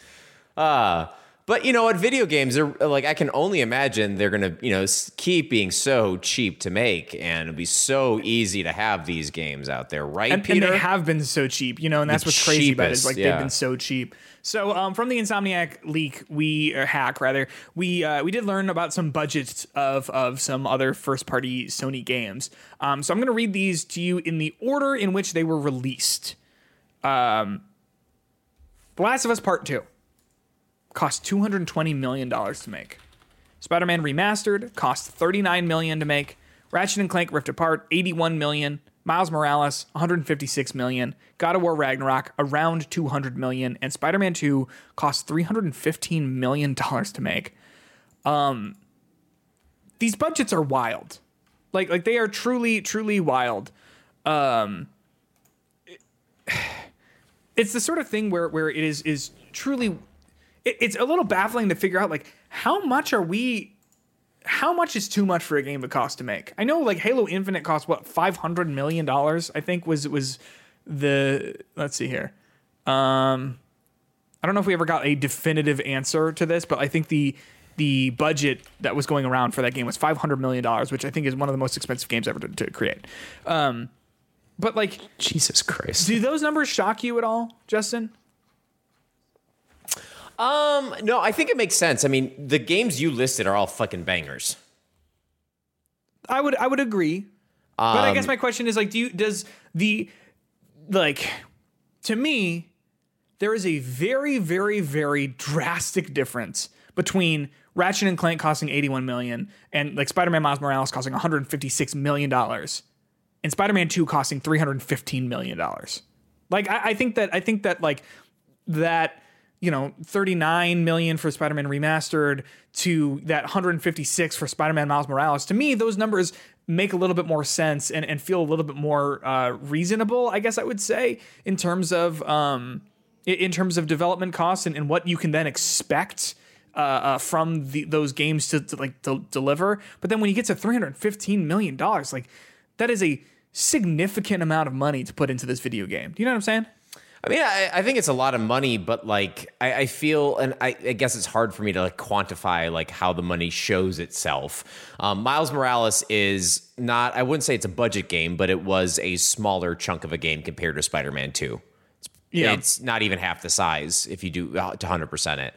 Speaker 2: Uh, but you know what? Video games are like I can only imagine they're gonna you know keep being so cheap to make, and it'll be so easy to have these games out there, right,
Speaker 1: and, and they have been so cheap, you know, and that's what's crazy about it. Is like
Speaker 2: yeah.
Speaker 1: they've been so cheap. So um, from the Insomniac leak, we or hack rather, we uh, we did learn about some budgets of of some other first party Sony games. Um, so I'm going to read these to you in the order in which they were released. Um, The Last of Us Part Two cost 220 million dollars to make. Spider-Man Remastered cost 39 million to make. Ratchet and Clank Rift Apart 81 million. Miles Morales 156 million. God of War Ragnarok around 200 million. and Spider-Man 2 cost 315 million [LAUGHS] dollars to make. Um these budgets are wild. Like like they are truly truly wild. Um it's the sort of thing where where it is is truly it, it's a little baffling to figure out like how much are we how much is too much for a game to cost to make? I know like Halo Infinite cost what 500 million dollars I think was was the let's see here. Um I don't know if we ever got a definitive answer to this, but I think the the budget that was going around for that game was 500 million dollars, which I think is one of the most expensive games ever to, to create. Um but like
Speaker 2: Jesus Christ.
Speaker 1: do those numbers shock you at all, Justin?
Speaker 2: Um, no, I think it makes sense. I mean, the games you listed are all fucking bangers.
Speaker 1: I would I would agree. but I guess my question is like do you does the like to me there is a very very very drastic difference between Ratchet and Clank costing 81 million and like Spider-Man Miles Morales costing 156 million dollars and Spider-Man 2 costing 315 million dollars. Like I, I think that I think that like that you know 39 million for Spider-Man remastered to that 156 for Spider-Man Miles Morales to me those numbers make a little bit more sense and, and feel a little bit more uh, reasonable I guess I would say in terms of um, in terms of development costs and, and what you can then expect uh, uh, from the, those games to, to like to deliver but then when you get to 315 million dollars like that is a significant amount of money to put into this video game do you know what I'm saying
Speaker 2: I mean, I, I think it's a lot of money, but like I, I feel, and I, I guess it's hard for me to like quantify like how the money shows itself. Um, Miles Morales is not. I wouldn't say it's a budget game, but it was a smaller chunk of a game compared to Spider-Man Two.
Speaker 1: yeah
Speaker 2: It's not even half the size if you do uh, to hundred percent it.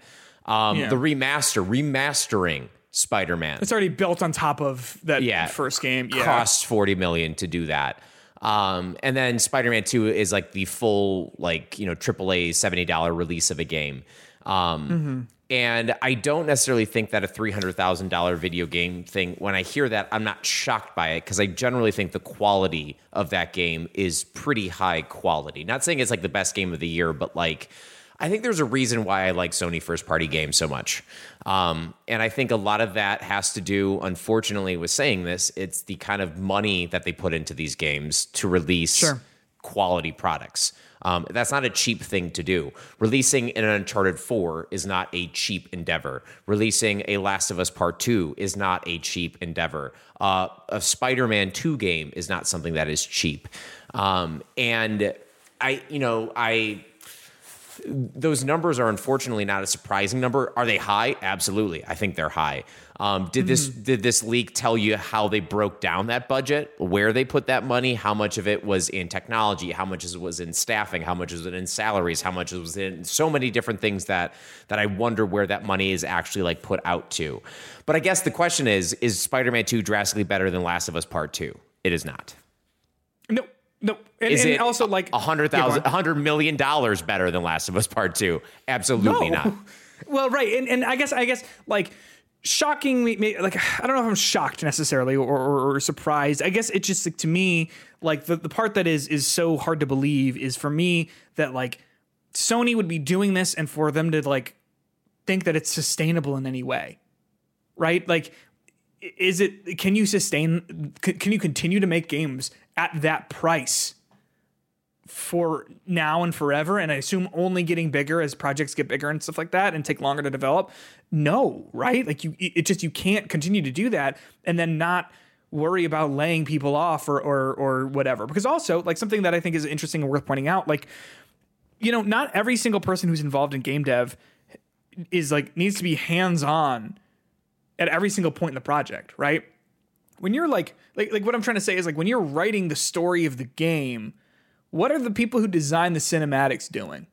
Speaker 2: Um,
Speaker 1: Yeah.
Speaker 2: The remaster, remastering Spider-Man.
Speaker 1: It's already built on top of that
Speaker 2: Yeah.
Speaker 1: first game. Yeah.
Speaker 2: costs 40 million to do that. Um, and then Spider-Man 2 is like the full like, you know, AAA $70 release of a game. Um, and I don't necessarily think that a $300,000 video game thing when I hear that I'm not shocked by it because I generally think the quality of that game is pretty high quality. Not saying it's like the best game of the year, but like I think there's a reason why I like Sony first party games so much. Um, and I think a lot of that has to do, unfortunately, with saying this, it's the kind of money that they put into these games to release
Speaker 1: Sure.
Speaker 2: quality products. Um, that's not a cheap thing to do. Releasing an Uncharted 4 is not a cheap endeavor. Releasing a Last of Us Part 2 is not a cheap endeavor. Uh, a Spider Man 2 game is not something that is cheap. Um, and I, you know, I those numbers are unfortunately not a surprising number. Are they high? Absolutely. I think they're high. Um, did this did this leak tell you how they broke down that budget, where they put that money, how much of it was in technology, how much it was in staffing, how much was it in salaries, how much was in so many different things that that I wonder where that money is actually like put out to. But I guess the question is: Is Spider-Man Two drastically better than Last of Us Part Two? It is not.
Speaker 1: No, no. And,
Speaker 2: Is
Speaker 1: and
Speaker 2: it
Speaker 1: also like
Speaker 2: a hundred thousand, a hundred million dollars better than Last of Us Part Two? Absolutely
Speaker 1: No.
Speaker 2: not. [LAUGHS]
Speaker 1: Well, right, and and I guess I guess like shocking me me- like I don't know if I'm shocked necessarily or, or, or surprised. I guess it's just like, to me like the, the part that is is so hard to believe is for me that like Sony would be doing this and for them to like think that it's sustainable in any way. Right? Like is it can you sustain can you continue to make games at that price for now and forever? And i assume only getting bigger as projects get bigger and stuff like that and take longer to develop? No right? Like you it just you can't continue to do that and then not worry about laying people off or or or whatever. Because also like something that i think is interesting and worth pointing out like you know not every single person who's involved in game dev is like needs to be hands on at every single point in the project right when you're like like like what I'm trying to say is like when you're writing the story of the game, what are the people who design the cinematics doing?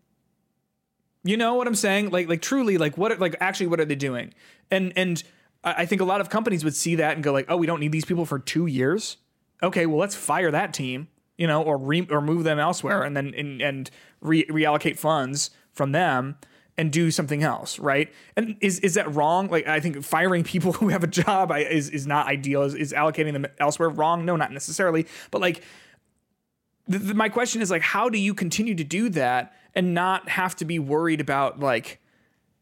Speaker 1: You know what I'm saying? Like like truly like what are, like actually what are they doing? And and I think a lot of companies would see that and go like, "Oh, we don't need these people for 2 years." Okay, well, let's fire that team, you know, or re- or move them elsewhere and then and, and re- reallocate funds from them and do something else, right? And is is that wrong? Like I think firing people [LAUGHS] who have a job is is not ideal. Is, is allocating them elsewhere wrong? No, not necessarily. But like, th- th- my question is like, how do you continue to do that and not have to be worried about like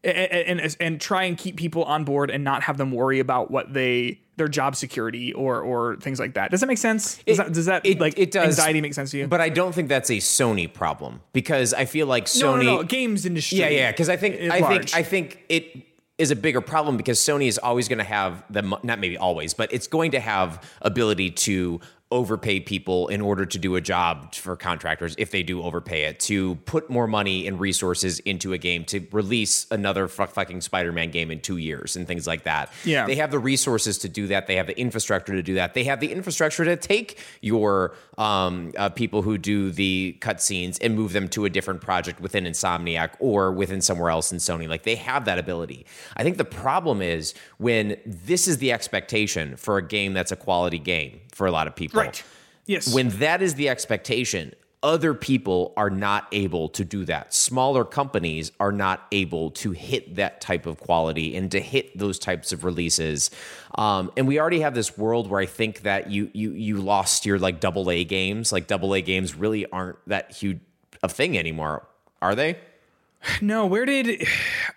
Speaker 1: and, and and try and keep people on board and not have them worry about what they their job security or or things like that. Does that make sense? Does
Speaker 2: It-
Speaker 1: that, does that
Speaker 2: it-
Speaker 1: like
Speaker 2: it does.
Speaker 1: anxiety make sense to you?
Speaker 2: But I don't think that's a Sony problem because I feel like Sony.
Speaker 1: no, no, no, games industry.
Speaker 2: Yeah, yeah. Because I think I
Speaker 1: large.
Speaker 2: think I think it is a bigger problem because Sony is always going to have the not maybe always, but it's going to have ability to overpay people in order to do a job for contractors if they do overpay it to put more money and resources into a game to release another fu- fucking Spider-Man game in 2 years and things like that.
Speaker 1: Yeah.
Speaker 2: They have the resources to do that. They have the infrastructure to do that. They have the infrastructure to take your um, uh, people who do the cutscenes and move them to a different project within Insomniac or within somewhere else in Sony. Like they have that ability. I think the problem is when this is the expectation for a game that's a quality game for a lot of people.
Speaker 1: Right. Yes.
Speaker 2: When that is the expectation, other people are not able to do that. Smaller companies are not able to hit that type of quality and to hit those types of releases. Um, and we already have this world where I think that you you you lost your like double A games. Like double A games really aren't that huge a thing anymore, are they?
Speaker 1: No, where did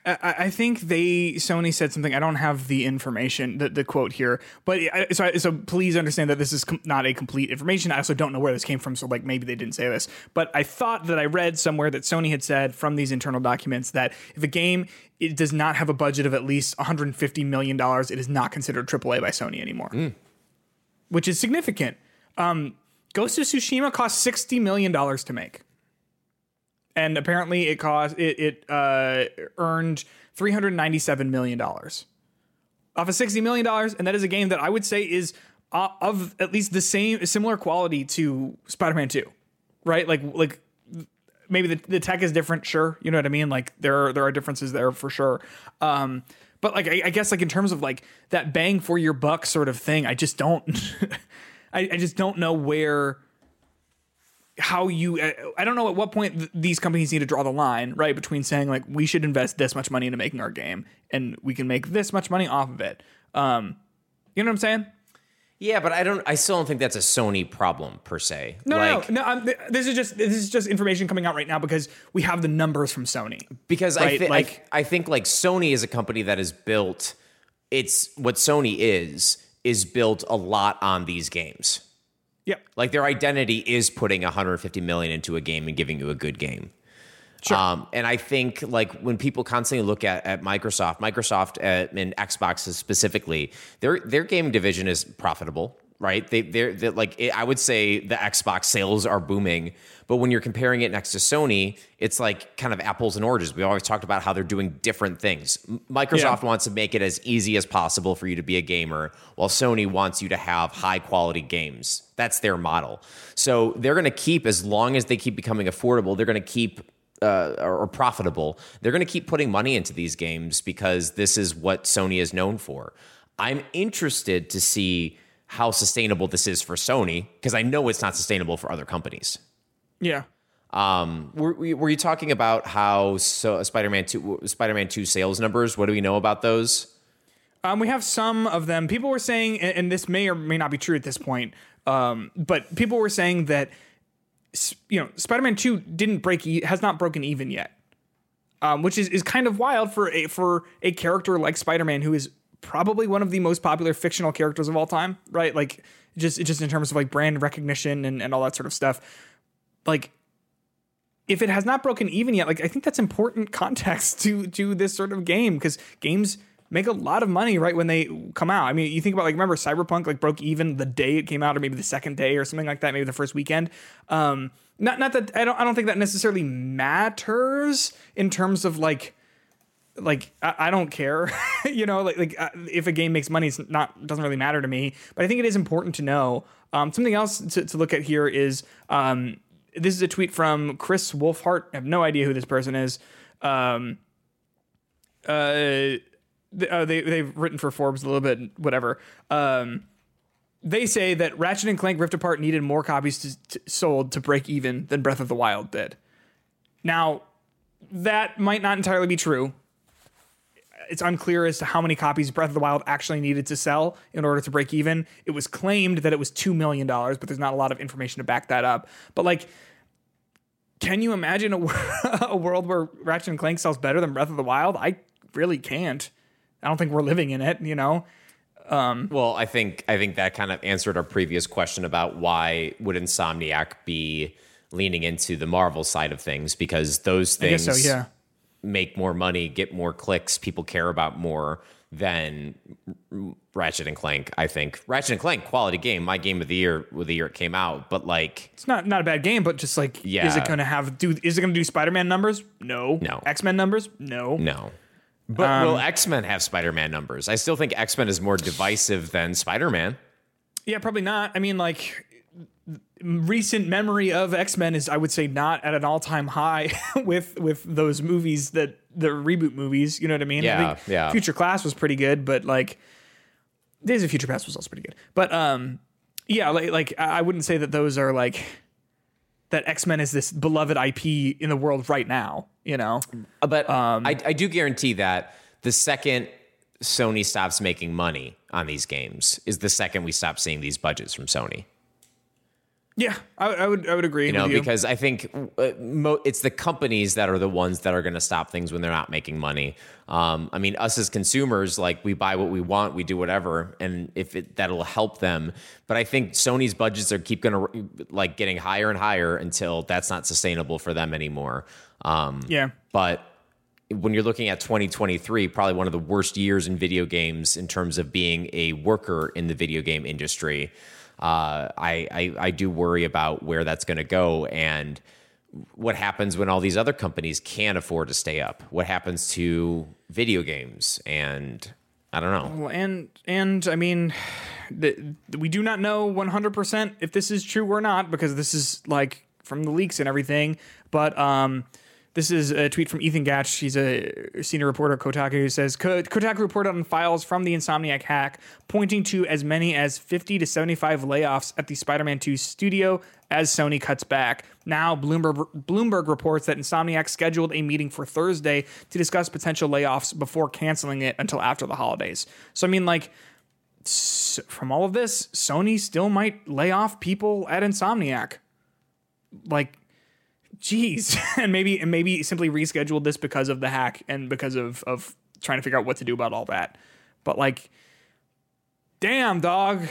Speaker 1: I, I think they Sony said something? I don't have the information, the, the quote here, but I, so I, so please understand that this is com- not a complete information. I also don't know where this came from, so like maybe they didn't say this, but I thought that I read somewhere that Sony had said from these internal documents that if a game it does not have a budget of at least 150 million dollars, it is not considered AAA by Sony anymore, which is significant. Um, Ghost of Tsushima cost 60 million dollars to make and apparently it cost it, it uh, earned 397 million dollars. Off of 60 million dollars and that is a game that i would say is uh, of at least the same similar quality to spider-man 2 right? Like like maybe the, the tech is different sure you know what i mean? Like there are there are differences there for sure. Um but like I, I guess like in terms of like that bang for your buck sort of thing i just don't [LAUGHS] I, I just don't know where how you uh, I don't know at what point th- these companies need to draw the line right between saying like we should invest this much money into making our game and we can make this much money off of it. Um, you know what I'm saying?
Speaker 2: Yeah, but I don't. I still don't think that's a Sony problem per se.
Speaker 1: No,
Speaker 2: like,
Speaker 1: no, no. I'm, th- this is just this is just information coming out right now because we have the numbers from Sony.
Speaker 2: because I,
Speaker 1: Right, like-
Speaker 2: I I think like Sony is a company that is built. It's what Sony is is built a lot on these games.
Speaker 1: Yep.
Speaker 2: Like their identity is putting 150 million into a game and giving you a good game.
Speaker 1: Sure.
Speaker 2: Um, and I think like when people constantly look at, at Microsoft, Microsoft uh, and Xbox specifically, their their game division is profitable, right? They they're, they're like it, I would say the Xbox sales are booming, but when you're comparing it next to Sony, it's like kind of apples and oranges. We always talked about how they're doing different things. Microsoft
Speaker 1: Yeah.
Speaker 2: wants to make it as easy as possible for you to be a gamer, while Sony wants you to have high quality games. That's their model. So they're going to keep as long as they keep becoming affordable. They're going to keep uh, or, or profitable, they're going to keep putting money into these games because this is what Sony is known for. I'm interested to see how sustainable this is for Sony because I know it's not sustainable for other companies.
Speaker 1: Yeah.
Speaker 2: Um, were, were you talking about how so Spider-Man two Spider-Man two sales numbers? What do we know about those?
Speaker 1: Um, we have some of them. People were saying, and, this may or may not be true at this point, um, but people were saying that you know Spider-Man Two didn't break, has not broken even yet, um, which is is kind of wild for a for a character like Spider-Man, who is probably one of the most popular fictional characters of all time, right? Like just just in terms of like brand recognition and, and all that sort of stuff. Like if it has not broken even yet, like I think that's important [LAUGHS] context to to this sort of game because games make a lot of money right when they come out. I mean, you think about like remember Cyberpunk like broke even the day it came out, or maybe the second day or something like that, maybe the first weekend. Um, not not that I don't I don't think that necessarily matters in terms of like like I, I don't care, [LAUGHS] you know, like like uh, if a game makes money, it's not doesn't really matter to me. But I think it is important to know. Um, something else to, to look at here is um, this is a tweet from Chris Wolfhart. I have no idea who this person is. Um, uh, th- uh, they they've written for Forbes a little bit, whatever. Um, they say that Ratchet and Clank Rift Apart needed more copies to, to, sold to break even than Breath of the Wild did. Now, that might not entirely be true. It's unclear as to how many copies Breath of the Wild actually needed to sell in order to break even. It was claimed that it was $2 million, but there's not a lot of information to back that up. But, like, can you imagine a, [LAUGHS] a world where Ratchet and Clank sells better than Breath of the Wild? I really can't. I don't think we're living in it, you know.
Speaker 2: Um, well, I think I think that kind of answered our previous question about why would Insomniac be leaning into the Marvel side of things because those
Speaker 1: I guess
Speaker 2: things
Speaker 1: so, yeah.
Speaker 2: Make more money, get more clicks, people care about more than Ratchet and Clank. I think Ratchet and Clank quality game, my game of the year with the year it came out, but like
Speaker 1: It's not not a bad game, but just like
Speaker 2: yeah.
Speaker 1: is it going to have do is it going to do Spider-Man numbers? No.
Speaker 2: No.
Speaker 1: X-Men numbers? No.
Speaker 2: no. But
Speaker 1: Um,
Speaker 2: will X Men have Spider Man numbers? I still think X Men is more divisive than Spider Man.
Speaker 1: Yeah, probably not. I mean, like recent memory of X Men is, I would say, not at an all time high [LAUGHS] with with those movies that the reboot movies. You know what I mean?
Speaker 2: Yeah,
Speaker 1: I think
Speaker 2: yeah.
Speaker 1: Future Class was pretty good, but like Days of Future Past was also pretty good. But um, yeah, like like I I wouldn't say that those are like that X Men is this beloved IP in the world right now. You know?
Speaker 2: Uh, But
Speaker 1: Um,
Speaker 2: I, I do guarantee that the second Sony stops making money on these games is the second we stop seeing these budgets from Sony.
Speaker 1: Yeah, I, I would I would agree.
Speaker 2: You know,
Speaker 1: with you.
Speaker 2: because I think uh, it's the companies that are the ones that are going to stop things when they're not making money. Um, I mean, us as consumers, like we buy what we want, we do whatever, and if it, that'll help them. But I think Sony's budgets are keep going to like getting higher and higher until that's not sustainable for them anymore. Um,
Speaker 1: yeah.
Speaker 2: but when you're looking at 2023, probably one of the worst years in video games in terms of being a worker in the video game industry, uh, I, I I do worry about where that's going to go and what happens when all these other companies can't afford to stay up. What happens to video games? And I don't know.
Speaker 1: Well, and and I mean, the, we do not know 100% if this is true or not because this is like from the leaks and everything. But um, this is a tweet from Ethan Gach. He's a senior reporter at Kotaku who says Kotaku reported on files from the Insomniac hack pointing to as many as 50 to 75 layoffs at the Spider-Man 2 studio as Sony cuts back. Now, Bloomberg Bloomberg reports that Insomniac scheduled a meeting for Thursday to discuss potential layoffs before canceling it until after the holidays. So I mean, like from all of this, Sony still might lay off people at Insomniac. Like, geez, [LAUGHS] and maybe and maybe simply rescheduled this because of the hack and because of of trying to figure out what to do about all that. But like, damn, dog.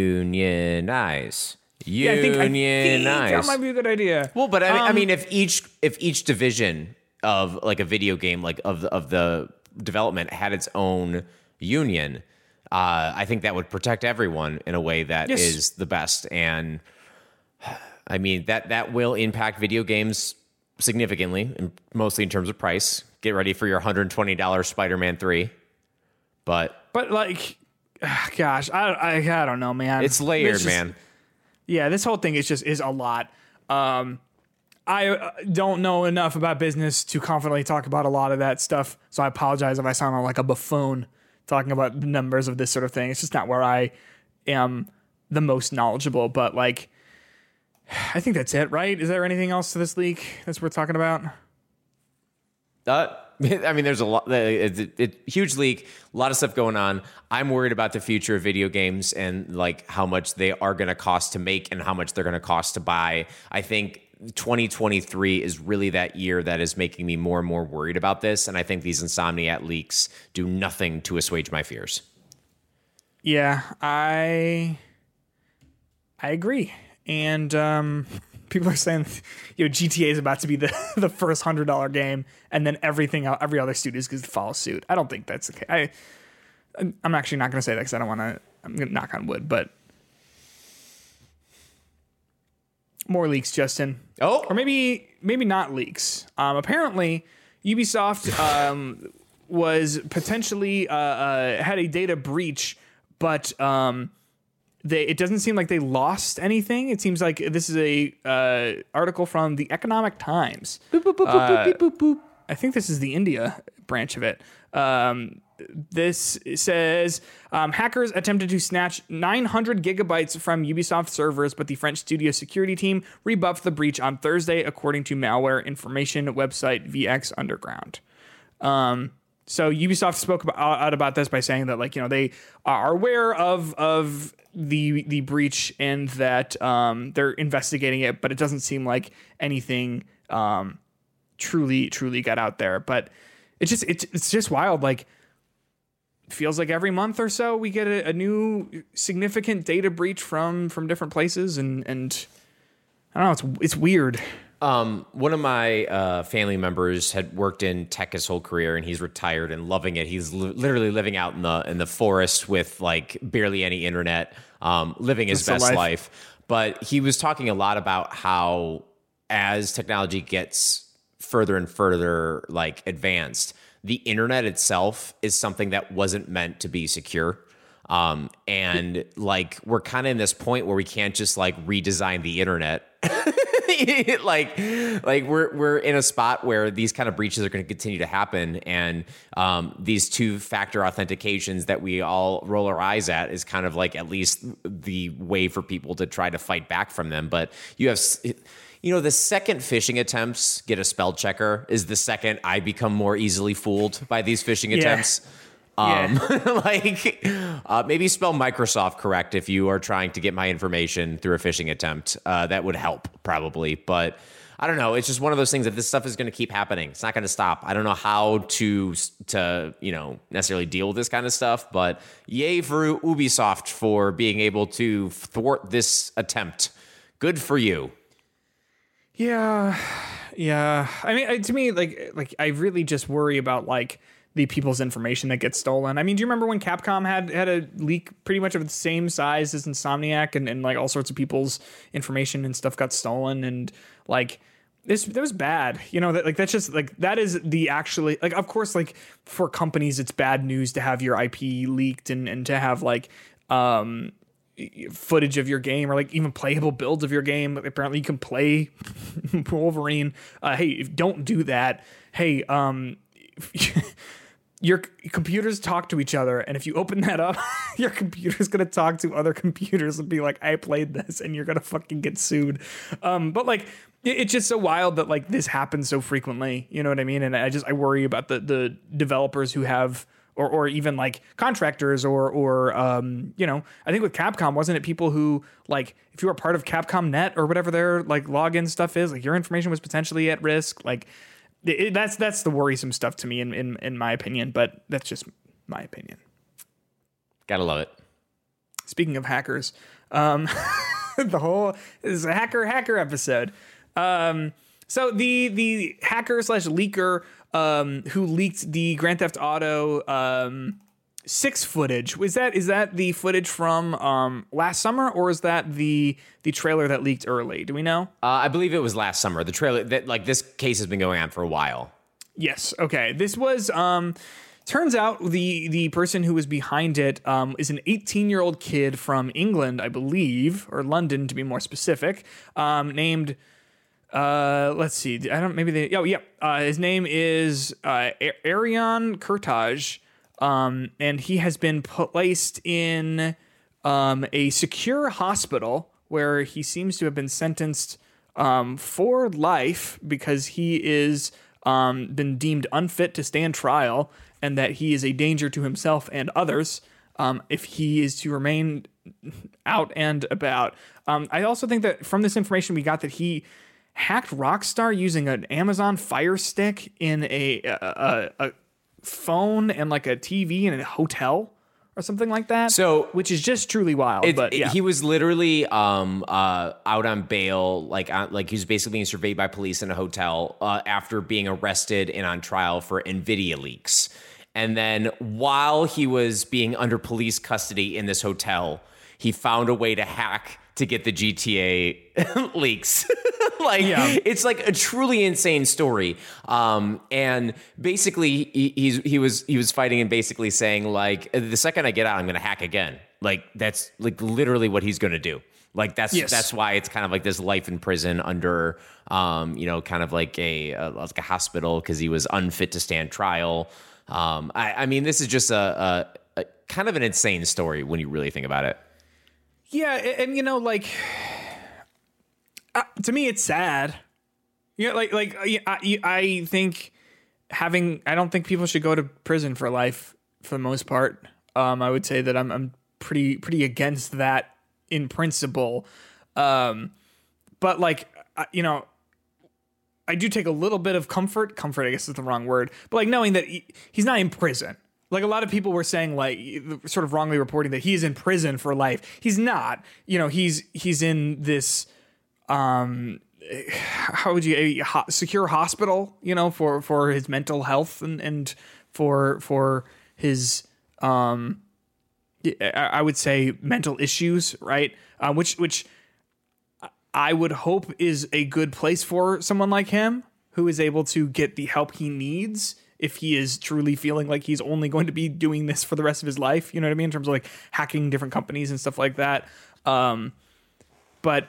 Speaker 2: Unionize.
Speaker 1: Yeah, I think, I think
Speaker 2: Unionize.
Speaker 1: that might be a good idea.
Speaker 2: Well, but I, I
Speaker 1: Um,
Speaker 2: mean, if each if each division of like a video game, like of the, of the development, had its own union, uh, I think that would protect everyone in a way that is
Speaker 1: Yes.
Speaker 2: the best. And I mean that that will impact video games significantly, and mostly in terms of price. Get ready for your hundred twenty dollars Spider Man three, but
Speaker 1: But like, gosh, I I, I don't know, man.
Speaker 2: it's layered,
Speaker 1: just-
Speaker 2: man.
Speaker 1: Yeah, this whole thing is just is a lot. Um, I uh, don't know enough about business to confidently talk about a lot of that stuff, so I apologize if I sound like a buffoon talking about the numbers of this sort of thing. It's just not where I am the most knowledgeable. But like, [SIGHS] I think that's it, right? Is there anything else to this leak that's worth talking about?
Speaker 2: Uh, [LAUGHS] I mean, there's a lot, it's a, it, huge leak, a lot of stuff going on. I'm worried about the future of video games and like how much they are going to cost to make and how much they're going to cost to buy. I think 2023 is really that year that is making me more and more worried about this. And I think these Insomniac leaks do nothing to assuage my fears.
Speaker 1: Yeah, I I agree. And um people are saying [LAUGHS] you know GTA is about to be the [LAUGHS] the first $100 game and then everything el- every other studio is going to follow suit. I don't think that's the case. I I'm actually not going to say that cuz I don't want to I'm going to knock on wood, but more leaks, Justin.
Speaker 2: Oh,
Speaker 1: or maybe maybe not leaks. Um, apparently, Ubisoft um, was potentially uh, uh, had a data breach, but um, they it doesn't seem like they lost anything. It seems like this is a uh, article from the Economic Times. Uh, I think this is the India branch of it. Um, this says um, hackers attempted to snatch 900 gigabytes from Ubisoft servers, but the French studio security team rebuffed the breach on Thursday, according to malware information website VX Underground. Um, so Ubisoft spoke about, out about this by saying that, like, you know, they are aware of of the the breach and that um, they're investigating it, but it doesn't seem like anything um, truly truly got out there. But it's just it's it's just wild. Like feels like every month or so we get a, a new significant data breach from from different places, and and I don't know. It's it's weird.
Speaker 2: Um, one of my uh, family members had worked in tech his whole career, and he's retired and loving it. He's li- literally living out in the in the forest with like barely any internet, um, living his
Speaker 1: That's
Speaker 2: best
Speaker 1: life.
Speaker 2: life. But he was talking a lot about how as technology gets further and further like advanced, the internet itself is something that wasn't meant to be secure. Um, and like we're kind of in this point where we can't just like redesign the internet [LAUGHS] like like we're we're in a spot where these kind of breaches are going to continue to happen and um, these two factor authentications that we all roll our eyes at is kind of like at least the way for people to try to fight back from them. But you have you know the second phishing attempts get a spell checker is the second i become more easily fooled by these phishing attempts um, [LAUGHS] like uh, maybe spell Microsoft correct if you are trying to get my information through a phishing attempt. Uh, that would help probably, but I don't know. It's just one of those things that this stuff is going to keep happening. It's not going to stop. I don't know how to to you know necessarily deal with this kind of stuff, but yay for Ubisoft for being able to thwart this attempt. Good for you.
Speaker 1: Yeah, [SIGHS] yeah. I mean, to me, like, like I really just worry about like the people's information that gets stolen. I mean, do you remember when Capcom had had a leak pretty much of the same size as Insomniac, and, and like all sorts of people's information and stuff got stolen, and like this that was bad. You know, that like that's just like that is the actually like of course like for companies it's bad news to have your IP leaked and and to have like um footage of your game or like even playable builds of your game. Apparently, you can play [LAUGHS] Wolverine. Uh, hey, don't do that. Hey, um, [LAUGHS] your computers talk to each other, and if you open that up, [LAUGHS] your computer's gonna talk to other computers and be like, "I played this," and you're gonna fucking get sued. Um, but like. it- It's just so wild that like this happens so frequently, you know what I mean? And I just I worry about the the developers who have or or even like contractors or or um you know I think with Capcom wasn't it people who like if you were part of Capcom Net or whatever their like login stuff is like your information was potentially at risk like it, that's that's the worrisome stuff to me in in in my opinion but that's just my opinion.
Speaker 2: Gotta love it.
Speaker 1: Speaking of hackers, um, [LAUGHS] the whole this is a hacker hacker episode. Um, so the the hacker slash leaker um, who leaked the Grand Theft Auto um, six footage was that is that the footage from um, last summer or is that the the trailer that leaked early? Do we know?
Speaker 2: Uh, I believe it was last summer. The trailer that like this case has been going on for a while.
Speaker 1: Yes. Okay. This was um turns out the the person who was behind it um is an 18-year-old kid from England, I believe, or London to be more specific, um named uh let's see. I don't maybe they Oh, yeah. Uh his name is uh Arion Kurtaj. Um and he has been placed in um a secure hospital where he seems to have been sentenced um, for life because he is um, been deemed unfit to stand trial and that he is a danger to himself and others um, if he is to remain out and about. Um, I also think that from this information we got that he hacked Rockstar using an Amazon Fire Stick in a, a, a, a phone and like a TV in a hotel or something like that.
Speaker 2: So-
Speaker 1: which is just truly wild.
Speaker 2: It-
Speaker 1: but
Speaker 2: it- he was literally um, uh, out on bail, like on, like he was basically being surveyed by police in a hotel uh, after being arrested and on trial for Nvidia leaks. And then while he was being under police custody in this hotel, he found a way to hack to get the GTA [LAUGHS] leaks. [LAUGHS] like
Speaker 1: Yeah.
Speaker 2: it's like a truly insane story. Um, and basically, he, he's he was he was fighting and basically saying like, the second I get out, I'm going to hack again. Like that's like literally what he's going to do. Like that's
Speaker 1: Yes.
Speaker 2: that's why it's kind of like this life in prison under, um, you know, kind of like a, a like a hospital because he was unfit to stand trial. Um, I, I mean, this is just a, a, a kind of an insane story when you really think about it.
Speaker 1: Yeah, a- and you know, like uh, to me, it's sad. You know, like like I, I think having I don't think people should go to prison for life for the most part. Um, I would say that I'm I'm pretty pretty against that in principle. Um, but like you know, I do take a little bit of comfort. Comfort, I guess, is the wrong word, but like knowing that he, he's not in prison. Like a lot of people were saying, like sort of wrongly reporting that he's in prison for life. He's not. You know, he's he's in this um how would you a ho- secure hospital you know for for his mental health and and for for his um I would say mental issues right uh, which which I would hope is a good place for someone like him who is able to get the help he needs if he is truly feeling like he's only going to be doing this for the rest of his life you know what I mean in terms of like hacking different companies and stuff like that um but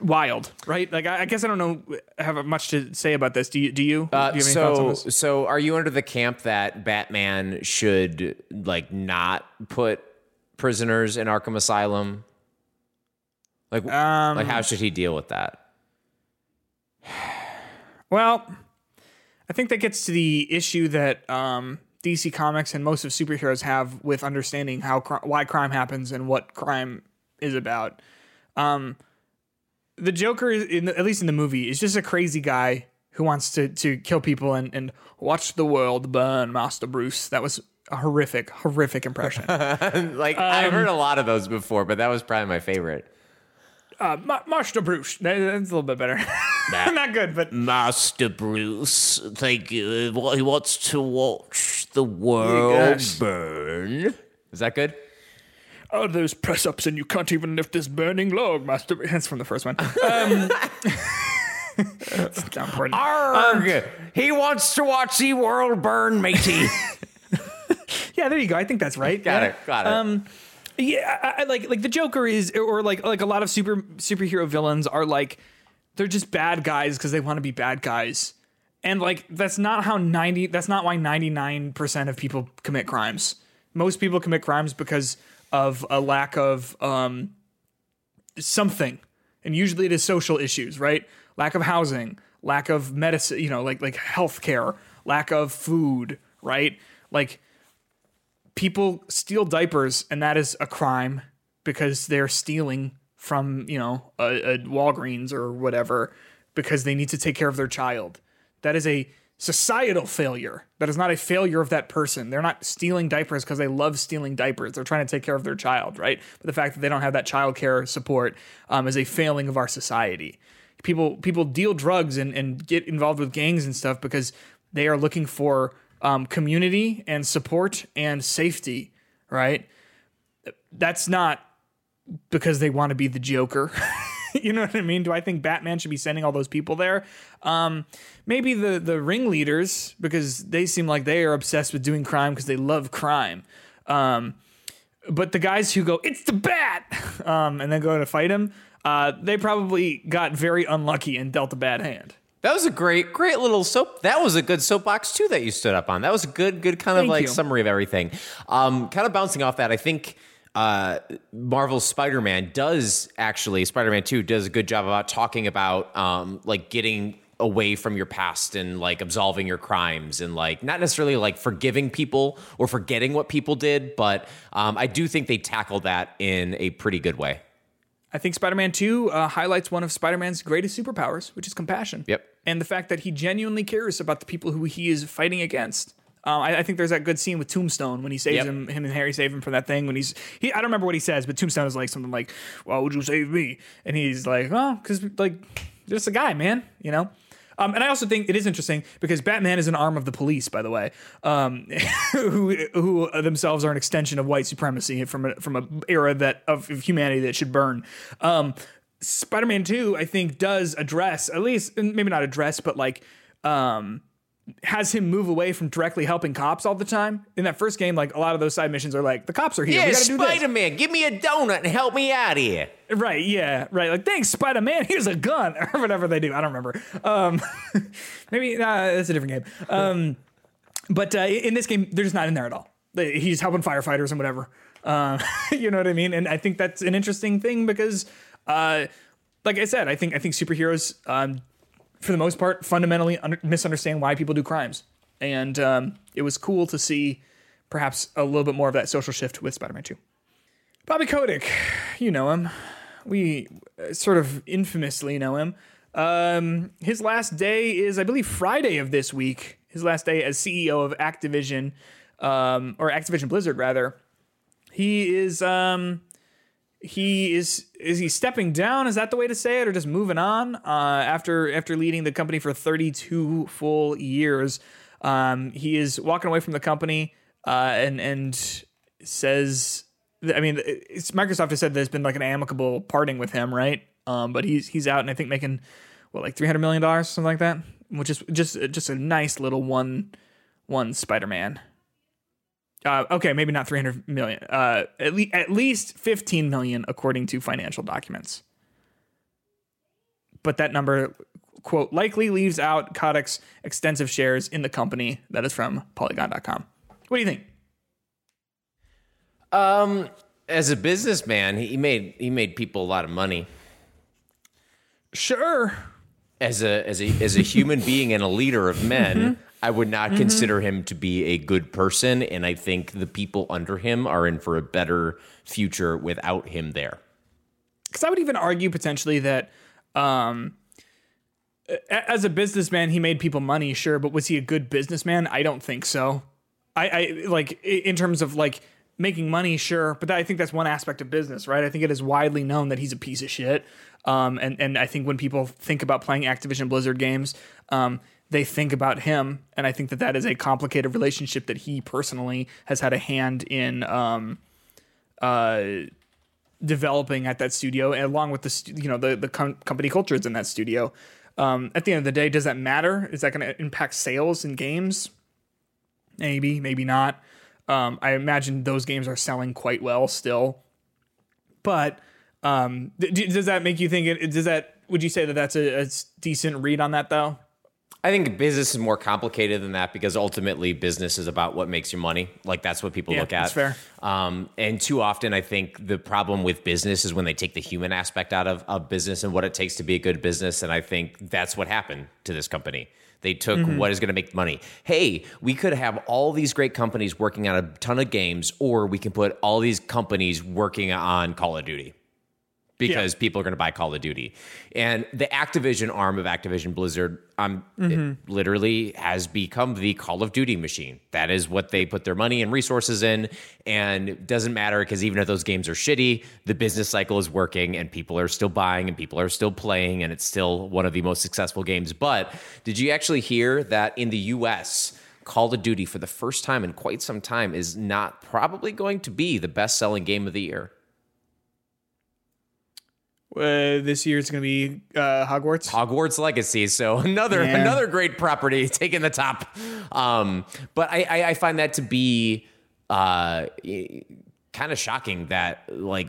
Speaker 1: wild, right? Like I, I guess I don't know have much to say about this. Do you? Do you?
Speaker 2: Uh,
Speaker 1: do you have any thoughts on
Speaker 2: so,
Speaker 1: this?
Speaker 2: so are you under the camp that Batman should like not put prisoners in Arkham Asylum? Like,
Speaker 1: Um,
Speaker 2: like how should he deal with that?
Speaker 1: Well, I think that gets to the issue that um, DC Comics and most of superheroes have with understanding how cri- why crime happens and what crime is about. Um, the Joker, is in the, at least in the movie, is just a crazy guy who wants to to kill people and and watch the world burn. Master Bruce. That was a horrific, horrific impression. [LAUGHS]
Speaker 2: Like I've heard a lot of those before, but that was probably my favorite.
Speaker 1: uh, Ma- Master Bruce. That- That's a little bit better. [LAUGHS] [LAUGHS] Not good, but
Speaker 3: Master Bruce, thank you. Well, He wants to watch the world
Speaker 1: gosh.
Speaker 3: burn.
Speaker 2: Is that good?
Speaker 1: oh, those press ups, and you can't even lift this burning log, Master. Bruce. That's from the first one. [LAUGHS] Um, [LAUGHS] it's not important.
Speaker 2: Arg! he wants to watch the world burn, matey.
Speaker 1: Yeah, there you go. I think that's right.
Speaker 2: got
Speaker 1: yeah.
Speaker 2: it. Got it.
Speaker 1: Um, yeah, I, I like like the Joker is, or like like a lot of super superhero villains are like they're just bad guys because they want to be bad guys, and like that's not how ninety. That's not why ninety nine percent of people commit crimes. Most people commit crimes because of a lack of um something, and usually it is social issues, right? Lack of housing, lack of medicine, you know, like like healthcare, lack of food, right? Like people steal diapers and that is a crime because they're stealing from you know a, a Walgreens or whatever because they need to take care of their child. That is a societal failure. That is not a failure of that person. They're not stealing diapers because they love stealing diapers. They're trying to take care of their child, right? But the fact that they don't have that child care support um, is a failing of our society. People people deal drugs and, and get involved with gangs and stuff because they are looking for um, community and support and safety, right? That's not because they want to be the Joker. [LAUGHS] you know what I mean? Do I think Batman should be sending all those people there? Um, maybe the the ringleaders because they seem like they are obsessed with doing crime because they love crime. Um, but the guys who go, it's the bat, [LAUGHS] um, and then go to fight him, uh, they probably got very unlucky and dealt a bad hand.
Speaker 2: That was a great, great little soap. That was a good soapbox too that you stood up on. That was a good, good kind of
Speaker 1: Thank
Speaker 2: like
Speaker 1: you.
Speaker 2: summary of everything. Um, kind of bouncing off that, I think uh, Marvel's Spider-Man does actually Spider-Man Two does a good job about talking about um, like getting away from your past and like absolving your crimes and like not necessarily like forgiving people or forgetting what people did, but um, I do think they tackled that in a pretty good way.
Speaker 1: I think Spider Man 2 uh, highlights one of Spider Man's greatest superpowers, which is compassion.
Speaker 2: Yep.
Speaker 1: And the fact that he genuinely cares about the people who he is fighting against. Uh, I, I think there's that good scene with Tombstone when he saves
Speaker 2: Yep.
Speaker 1: him, him and Harry save him from that thing. When he's, he, I don't remember what he says, but Tombstone is like something like, "Why would you save me?" And he's like, "Oh, because like, just a guy, man," you know. Um, and I also think it is interesting because Batman is an arm of the police, by the way, um, [LAUGHS] who who themselves are an extension of white supremacy from a, from a era that of, of humanity that should burn. Um, Spider-Man Two, I think, does address at least maybe not address, but like um, has him move away from directly helping cops all the time. In that first game, like a lot of those side missions are like the cops are here.
Speaker 2: Yeah,
Speaker 1: we gotta do this.
Speaker 2: Spider-Man, give me a donut and help me out of here.
Speaker 1: Right, yeah, right. Like, thanks, Spider Man. [LAUGHS] Here's a gun, [LAUGHS] or whatever they do. I don't remember. Um, [LAUGHS] maybe uh, that's a different game. Um, but uh, in this game, they're just not in there at all. He's helping firefighters and whatever. Uh, you know what I mean? And I think that's an interesting thing because, uh, like I said, I think I think superheroes, um, for the most part, fundamentally under- misunderstand why people do crimes, and um, it was cool to see perhaps a little bit more of that social shift with Spider Man Two. Bobby Kotick, you know him we uh, sort of infamously know him Um, his last day is, I believe, Friday of this week. His last day as CEO of Activision, um, or Activision Blizzard, rather. He is, um, he is, is he stepping down? Is that the way to say it, or just moving on? Uh, after after leading the company for 32 full years, um, he is walking away from the company, uh, and and says, I mean, Microsoft has said there's been like an amicable parting with him, right? Um, but he's he's out and I think making what like 300 million dollars, something like that, which is just just a nice little one one Spider-Man. Uh, okay, maybe not 300 million. Uh, at least at least 15 million according to financial documents. But that number quote likely leaves out Kotick's extensive shares in the company. That is from Polygon.com. What do you think?
Speaker 2: Um, as a businessman, he made he made people a lot of money.
Speaker 1: Sure.
Speaker 2: As a as a as a human being and a leader of men, I would not consider him to be a good person, and I think the people under him are in for a better future without him there.
Speaker 1: because I would even argue potentially that um, as a businessman, he made people money, sure, but was he a good businessman? I don't think so. I, I like in terms of like making money, sure, but I think that's one aspect of business, right? I think it is widely known that he's a piece of shit. Um, and and I think when people think about playing Activision Blizzard games, um, they think about him, and I think that that is a complicated relationship that he personally has had a hand in. Um, uh, developing at that studio, and along with the you know the the com- company cultures in that studio. Um, at the end of the day, does that matter? Is that going to impact sales in games? Maybe, maybe not. Um, I imagine those games are selling quite well still. But um, th- does that make you think? It, does that? Would you say that that's a decent read on that though?
Speaker 2: I think business is more complicated than that because ultimately business is about what makes you money. Like that's what people
Speaker 1: Yeah,
Speaker 2: look at.
Speaker 1: that's fair.
Speaker 2: Um, and too often, I think the problem with business is when they take the human aspect out of, of business and what it takes to be a good business. And I think that's what happened to this company. They took
Speaker 1: Mm-hmm.
Speaker 2: what is going to make money. Hey, we could have all these great companies working on a ton of games, or we can put all these companies working on Call of Duty because people are going to buy Call of Duty. And the Activision arm of Activision Blizzard um, it literally has become the Call of Duty machine. That is what they put their money and resources in. And it doesn't matter because even if those games are shitty, the business cycle is working and people are still buying and people are still playing. And it's still one of the most successful games. But did you actually hear that in the US, Call of Duty for the first time in quite some time is not probably going to be the best selling game of the year?
Speaker 1: Uh, this year it's going to be uh, Hogwarts.
Speaker 2: Hogwarts Legacy. So [LAUGHS] another
Speaker 1: Yeah.
Speaker 2: another great property [LAUGHS] taking the top. Um, but I, I, I find that to be uh, kind of shocking that like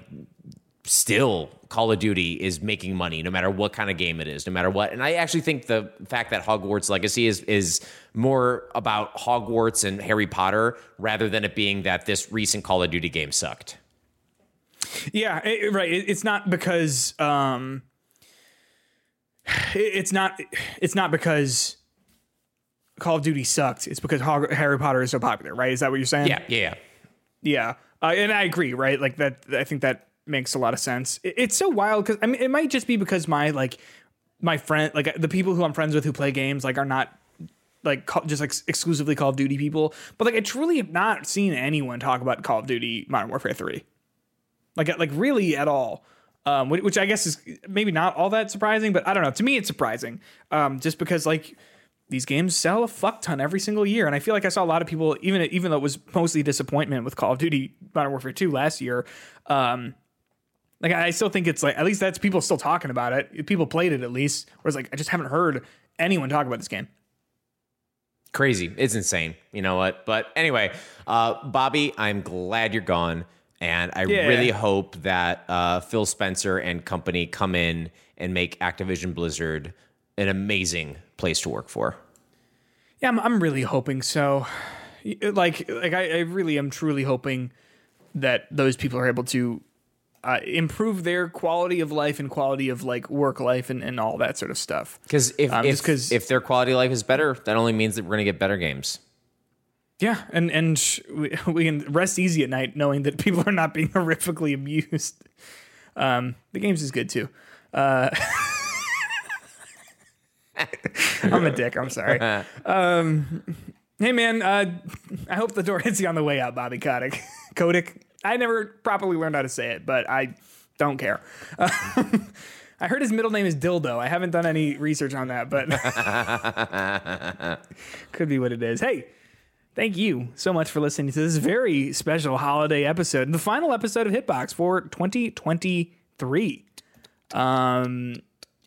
Speaker 2: still Call of Duty is making money no matter what kind of game it is, no matter what. And I actually think the fact that Hogwarts Legacy is is more about Hogwarts and Harry Potter rather than it being that this recent Call of Duty game sucked.
Speaker 1: Yeah, it- right. It, it's not because um, [SIGHS] it- it's not it's not because Call of Duty sucked. It's because Hog- Harry Potter is so popular, right? Is that what you're saying?
Speaker 2: Yeah, yeah, yeah.
Speaker 1: Uh, and I agree, right? Like that. I think that makes a lot of sense. It, it's so wild because I mean, it might just be because my like my friend, like the people who I'm friends with who play games, like are not like call, just like exclusively Call of Duty people. But like I truly have not seen anyone talk about Call of Duty Modern Warfare Three like like really at all. Um, which, which I guess is maybe not all that surprising, but I don't know. To me, it's surprising, um, just because like these games sell a fuck ton every single year, and I feel like I saw a lot of people, even even though it was mostly disappointment with Call of Duty Modern Warfare Two last year. Um, like I still think it's like at least that's people still talking about it. People played it at least, whereas like I just haven't heard anyone talk about this game.
Speaker 2: crazy. It's insane. You know what? But anyway, uh, Bobby, I'm glad you're gone. And I
Speaker 1: Yeah.
Speaker 2: really hope that uh, Phil Spencer and company come in and make Activision Blizzard an amazing place to work for.
Speaker 1: Yeah, I'm, I'm really hoping so. Like, like I, I really am truly hoping that those people are able to uh, improve their quality of life and quality of like work life and, and all that sort of stuff.
Speaker 2: Because if,
Speaker 1: Um,
Speaker 2: if, if their quality of life is better, that only means that we're going to get better games.
Speaker 1: Yeah, and and we, [LAUGHS] we can rest easy at night knowing that people are not being [LAUGHS] horrifically abused. Um, the games is good too. Uh, [LAUGHS] I'm a dick. I'm sorry. Um, hey man, uh, I hope the door hits you on the way out, Bobby Kotick. Kotick. I never properly learned how to say it, but I don't care. I heard his middle name is Dildo. I haven't done any research on that, but could be what it is. Hey, thank you so much for listening to this very special holiday episode, the final episode of Hitbox for 2023. Um,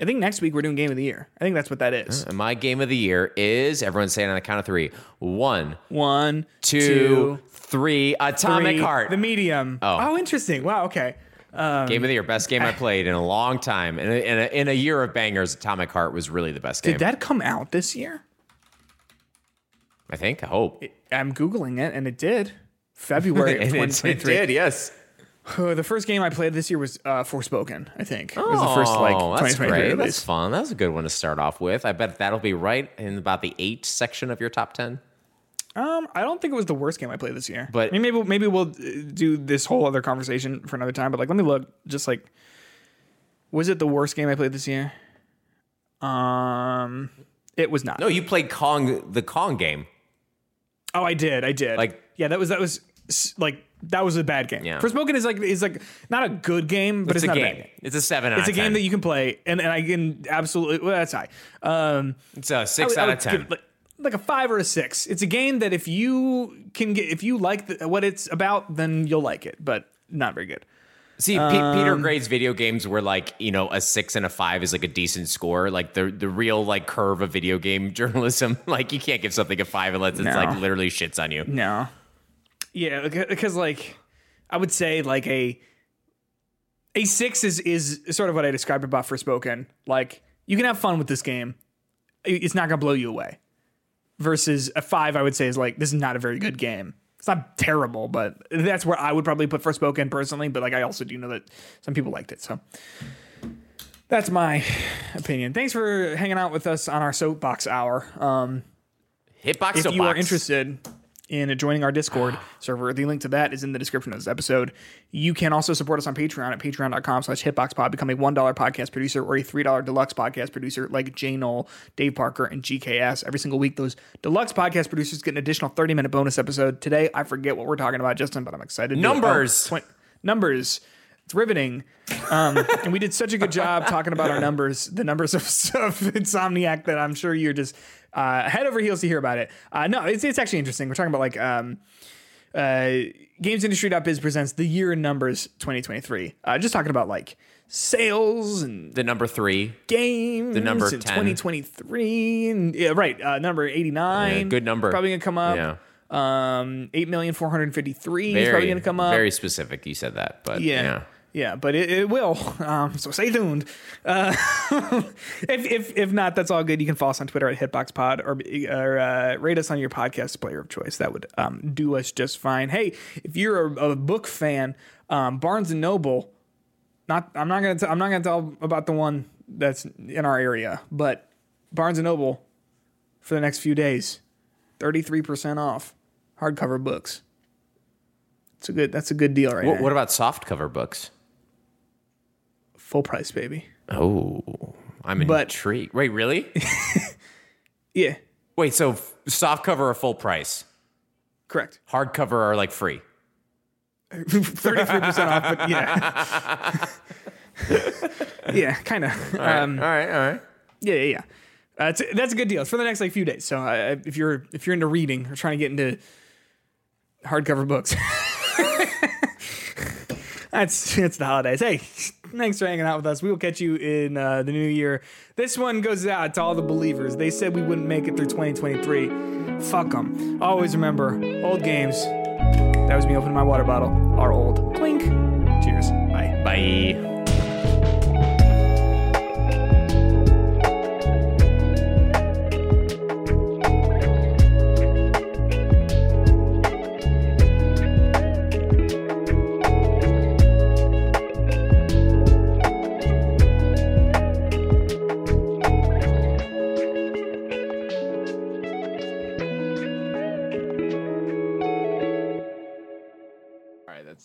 Speaker 1: I think next week we're doing Game of the Year. I think that's what that is.
Speaker 2: And my game of the year is everyone saying on the count of three. One,
Speaker 1: One,
Speaker 2: two,
Speaker 1: two,
Speaker 2: three. Atomic
Speaker 1: three.
Speaker 2: Heart.
Speaker 1: The medium.
Speaker 2: Oh.
Speaker 1: interesting. Wow. Okay.
Speaker 2: game of the year, best game I [LAUGHS] played in a long time. In a, in a, in a year of bangers, Atomic Heart was really the best game.
Speaker 1: Did that come out this year?
Speaker 2: I think. I hope.
Speaker 1: I'm googling it, and it did. February [LAUGHS] of
Speaker 2: And it,
Speaker 1: 2023.
Speaker 2: it did. Yes.
Speaker 1: Uh, the first game I played this year was uh, Forspoken. I think it was the first like
Speaker 2: Oh, that's
Speaker 1: 2023
Speaker 2: great. That's fun. That was a good one to start off with. I bet that'll be right in about the eight section of your top ten.
Speaker 1: Um, I don't think it was the worst game I played this year.
Speaker 2: But-
Speaker 1: I mean, maybe maybe we'll uh, do this whole other conversation for another time. But like, let me look. Just like, was it the worst game I played this year? Um, it was not.
Speaker 2: No, you played Kong, the Kong game.
Speaker 1: Oh, I did. I did.
Speaker 2: Like-
Speaker 1: yeah, that was that was like that was a bad game.
Speaker 2: Yeah.
Speaker 1: Forspoken is like is like not a good game, but it's,
Speaker 2: It's, a
Speaker 1: not
Speaker 2: game.
Speaker 1: a bad game.
Speaker 2: It's a seven.
Speaker 1: It's a
Speaker 2: of
Speaker 1: game
Speaker 2: 10.
Speaker 1: that you can play, and, and I can absolutely well, that's high. Um,
Speaker 2: It's a
Speaker 1: I
Speaker 2: six
Speaker 1: I
Speaker 2: out
Speaker 1: would
Speaker 2: of ten.
Speaker 1: like, like a five or a six. It's a game that if you can get if you like the, what it's about, then you'll like it, but not very good.
Speaker 2: See,
Speaker 1: Um,
Speaker 2: Peter Gray's video games were like, you know, a six and a five is like a decent score. Like the the real like curve of video game [LAUGHS] journalism. Like you can't give something a five unless it's like literally shits on you.
Speaker 1: No. Yeah, because like I would say like a a six is is sort of what I described about Forspoken. Like you can have fun with this game. It's not gonna blow you away. Versus a five, I would say is like this is not a very good game. It's not terrible, but that's where I would probably put Forspoken personally. But like I also do know that some people liked it, so that's my opinion. Thanks for hanging out with us on our soapbox hour. Um,
Speaker 2: Hitbox.
Speaker 1: if you are interested in joining our Discord server, the link to that is in the description of this episode. You can also support us on Patreon at patreon.com slash hitboxpod. Become a $1 podcast producer or a $3 deluxe podcast producer like Jay Knol, Dave Parker, and GKS. Every single week, those deluxe podcast producers get an additional 30-minute bonus episode. Today, I forget what we're talking about, Justin, but I'm excited. to do it. Oh,
Speaker 2: Numbers.
Speaker 1: twen- numbers. It's riveting. Um, and we did such a good job talking about our numbers, the numbers of, [LAUGHS] of Insomniac, that I'm sure you're just uh, head over heels to hear about it. Uh, no, it's, it's actually interesting. We're talking about like um, uh, GamesIndustry.biz presents the year in numbers 2023. Uh, just talking about like sales and
Speaker 2: the number three.
Speaker 1: games.
Speaker 2: The number
Speaker 1: in
Speaker 2: 10.
Speaker 1: 2023. And, yeah, right. Uh, number 89.
Speaker 2: Yeah, good number.
Speaker 1: Probably to come up.
Speaker 2: Yeah.
Speaker 1: Um, 8,453 is
Speaker 2: Very,
Speaker 1: probably going to come up.
Speaker 2: Very specific. You said that, but
Speaker 1: Yeah.
Speaker 2: yeah.
Speaker 1: Yeah, but it, it will. [LAUGHS] Um, so stay tuned. Uh, [LAUGHS] if, if if not, that's all good. You can follow us on Twitter at HitboxPod or, or uh, rate us on your podcast player of choice. That would um, do us just fine. Hey, if you're a, a book fan, um, Barnes and Noble. Not I'm not gonna t- I'm not gonna tell about the one that's in our area, but Barnes and Noble for the next few days, thirty three percent off hardcover books. It's a good that's a good deal right
Speaker 2: What,
Speaker 1: now.
Speaker 2: what about soft cover books?
Speaker 1: Full price, baby.
Speaker 2: Oh, I'm
Speaker 1: But-
Speaker 2: intrigued. Wait, really? [LAUGHS]
Speaker 1: Yeah,
Speaker 2: Wait, so soft cover or full price,
Speaker 1: correct.
Speaker 2: hardcover are like free. [LAUGHS]
Speaker 1: Thirty-three percent off, but yeah, [LAUGHS] yeah, kind of. Um,
Speaker 2: all right, all right.
Speaker 1: yeah, yeah, yeah. Uh, it's, that's a good deal. It's for the next like few days. So uh, if you're if you're into reading or trying to get into hardcover books, that's it's the holidays. Hey, thanks for hanging out with us. We will catch you in uh, the new year. This one goes out to all the believers. They said we wouldn't make it through 2023. Fuck them. Always remember, old games. That was me opening my water bottle. Are old. Clink. Cheers. Bye.
Speaker 2: Bye.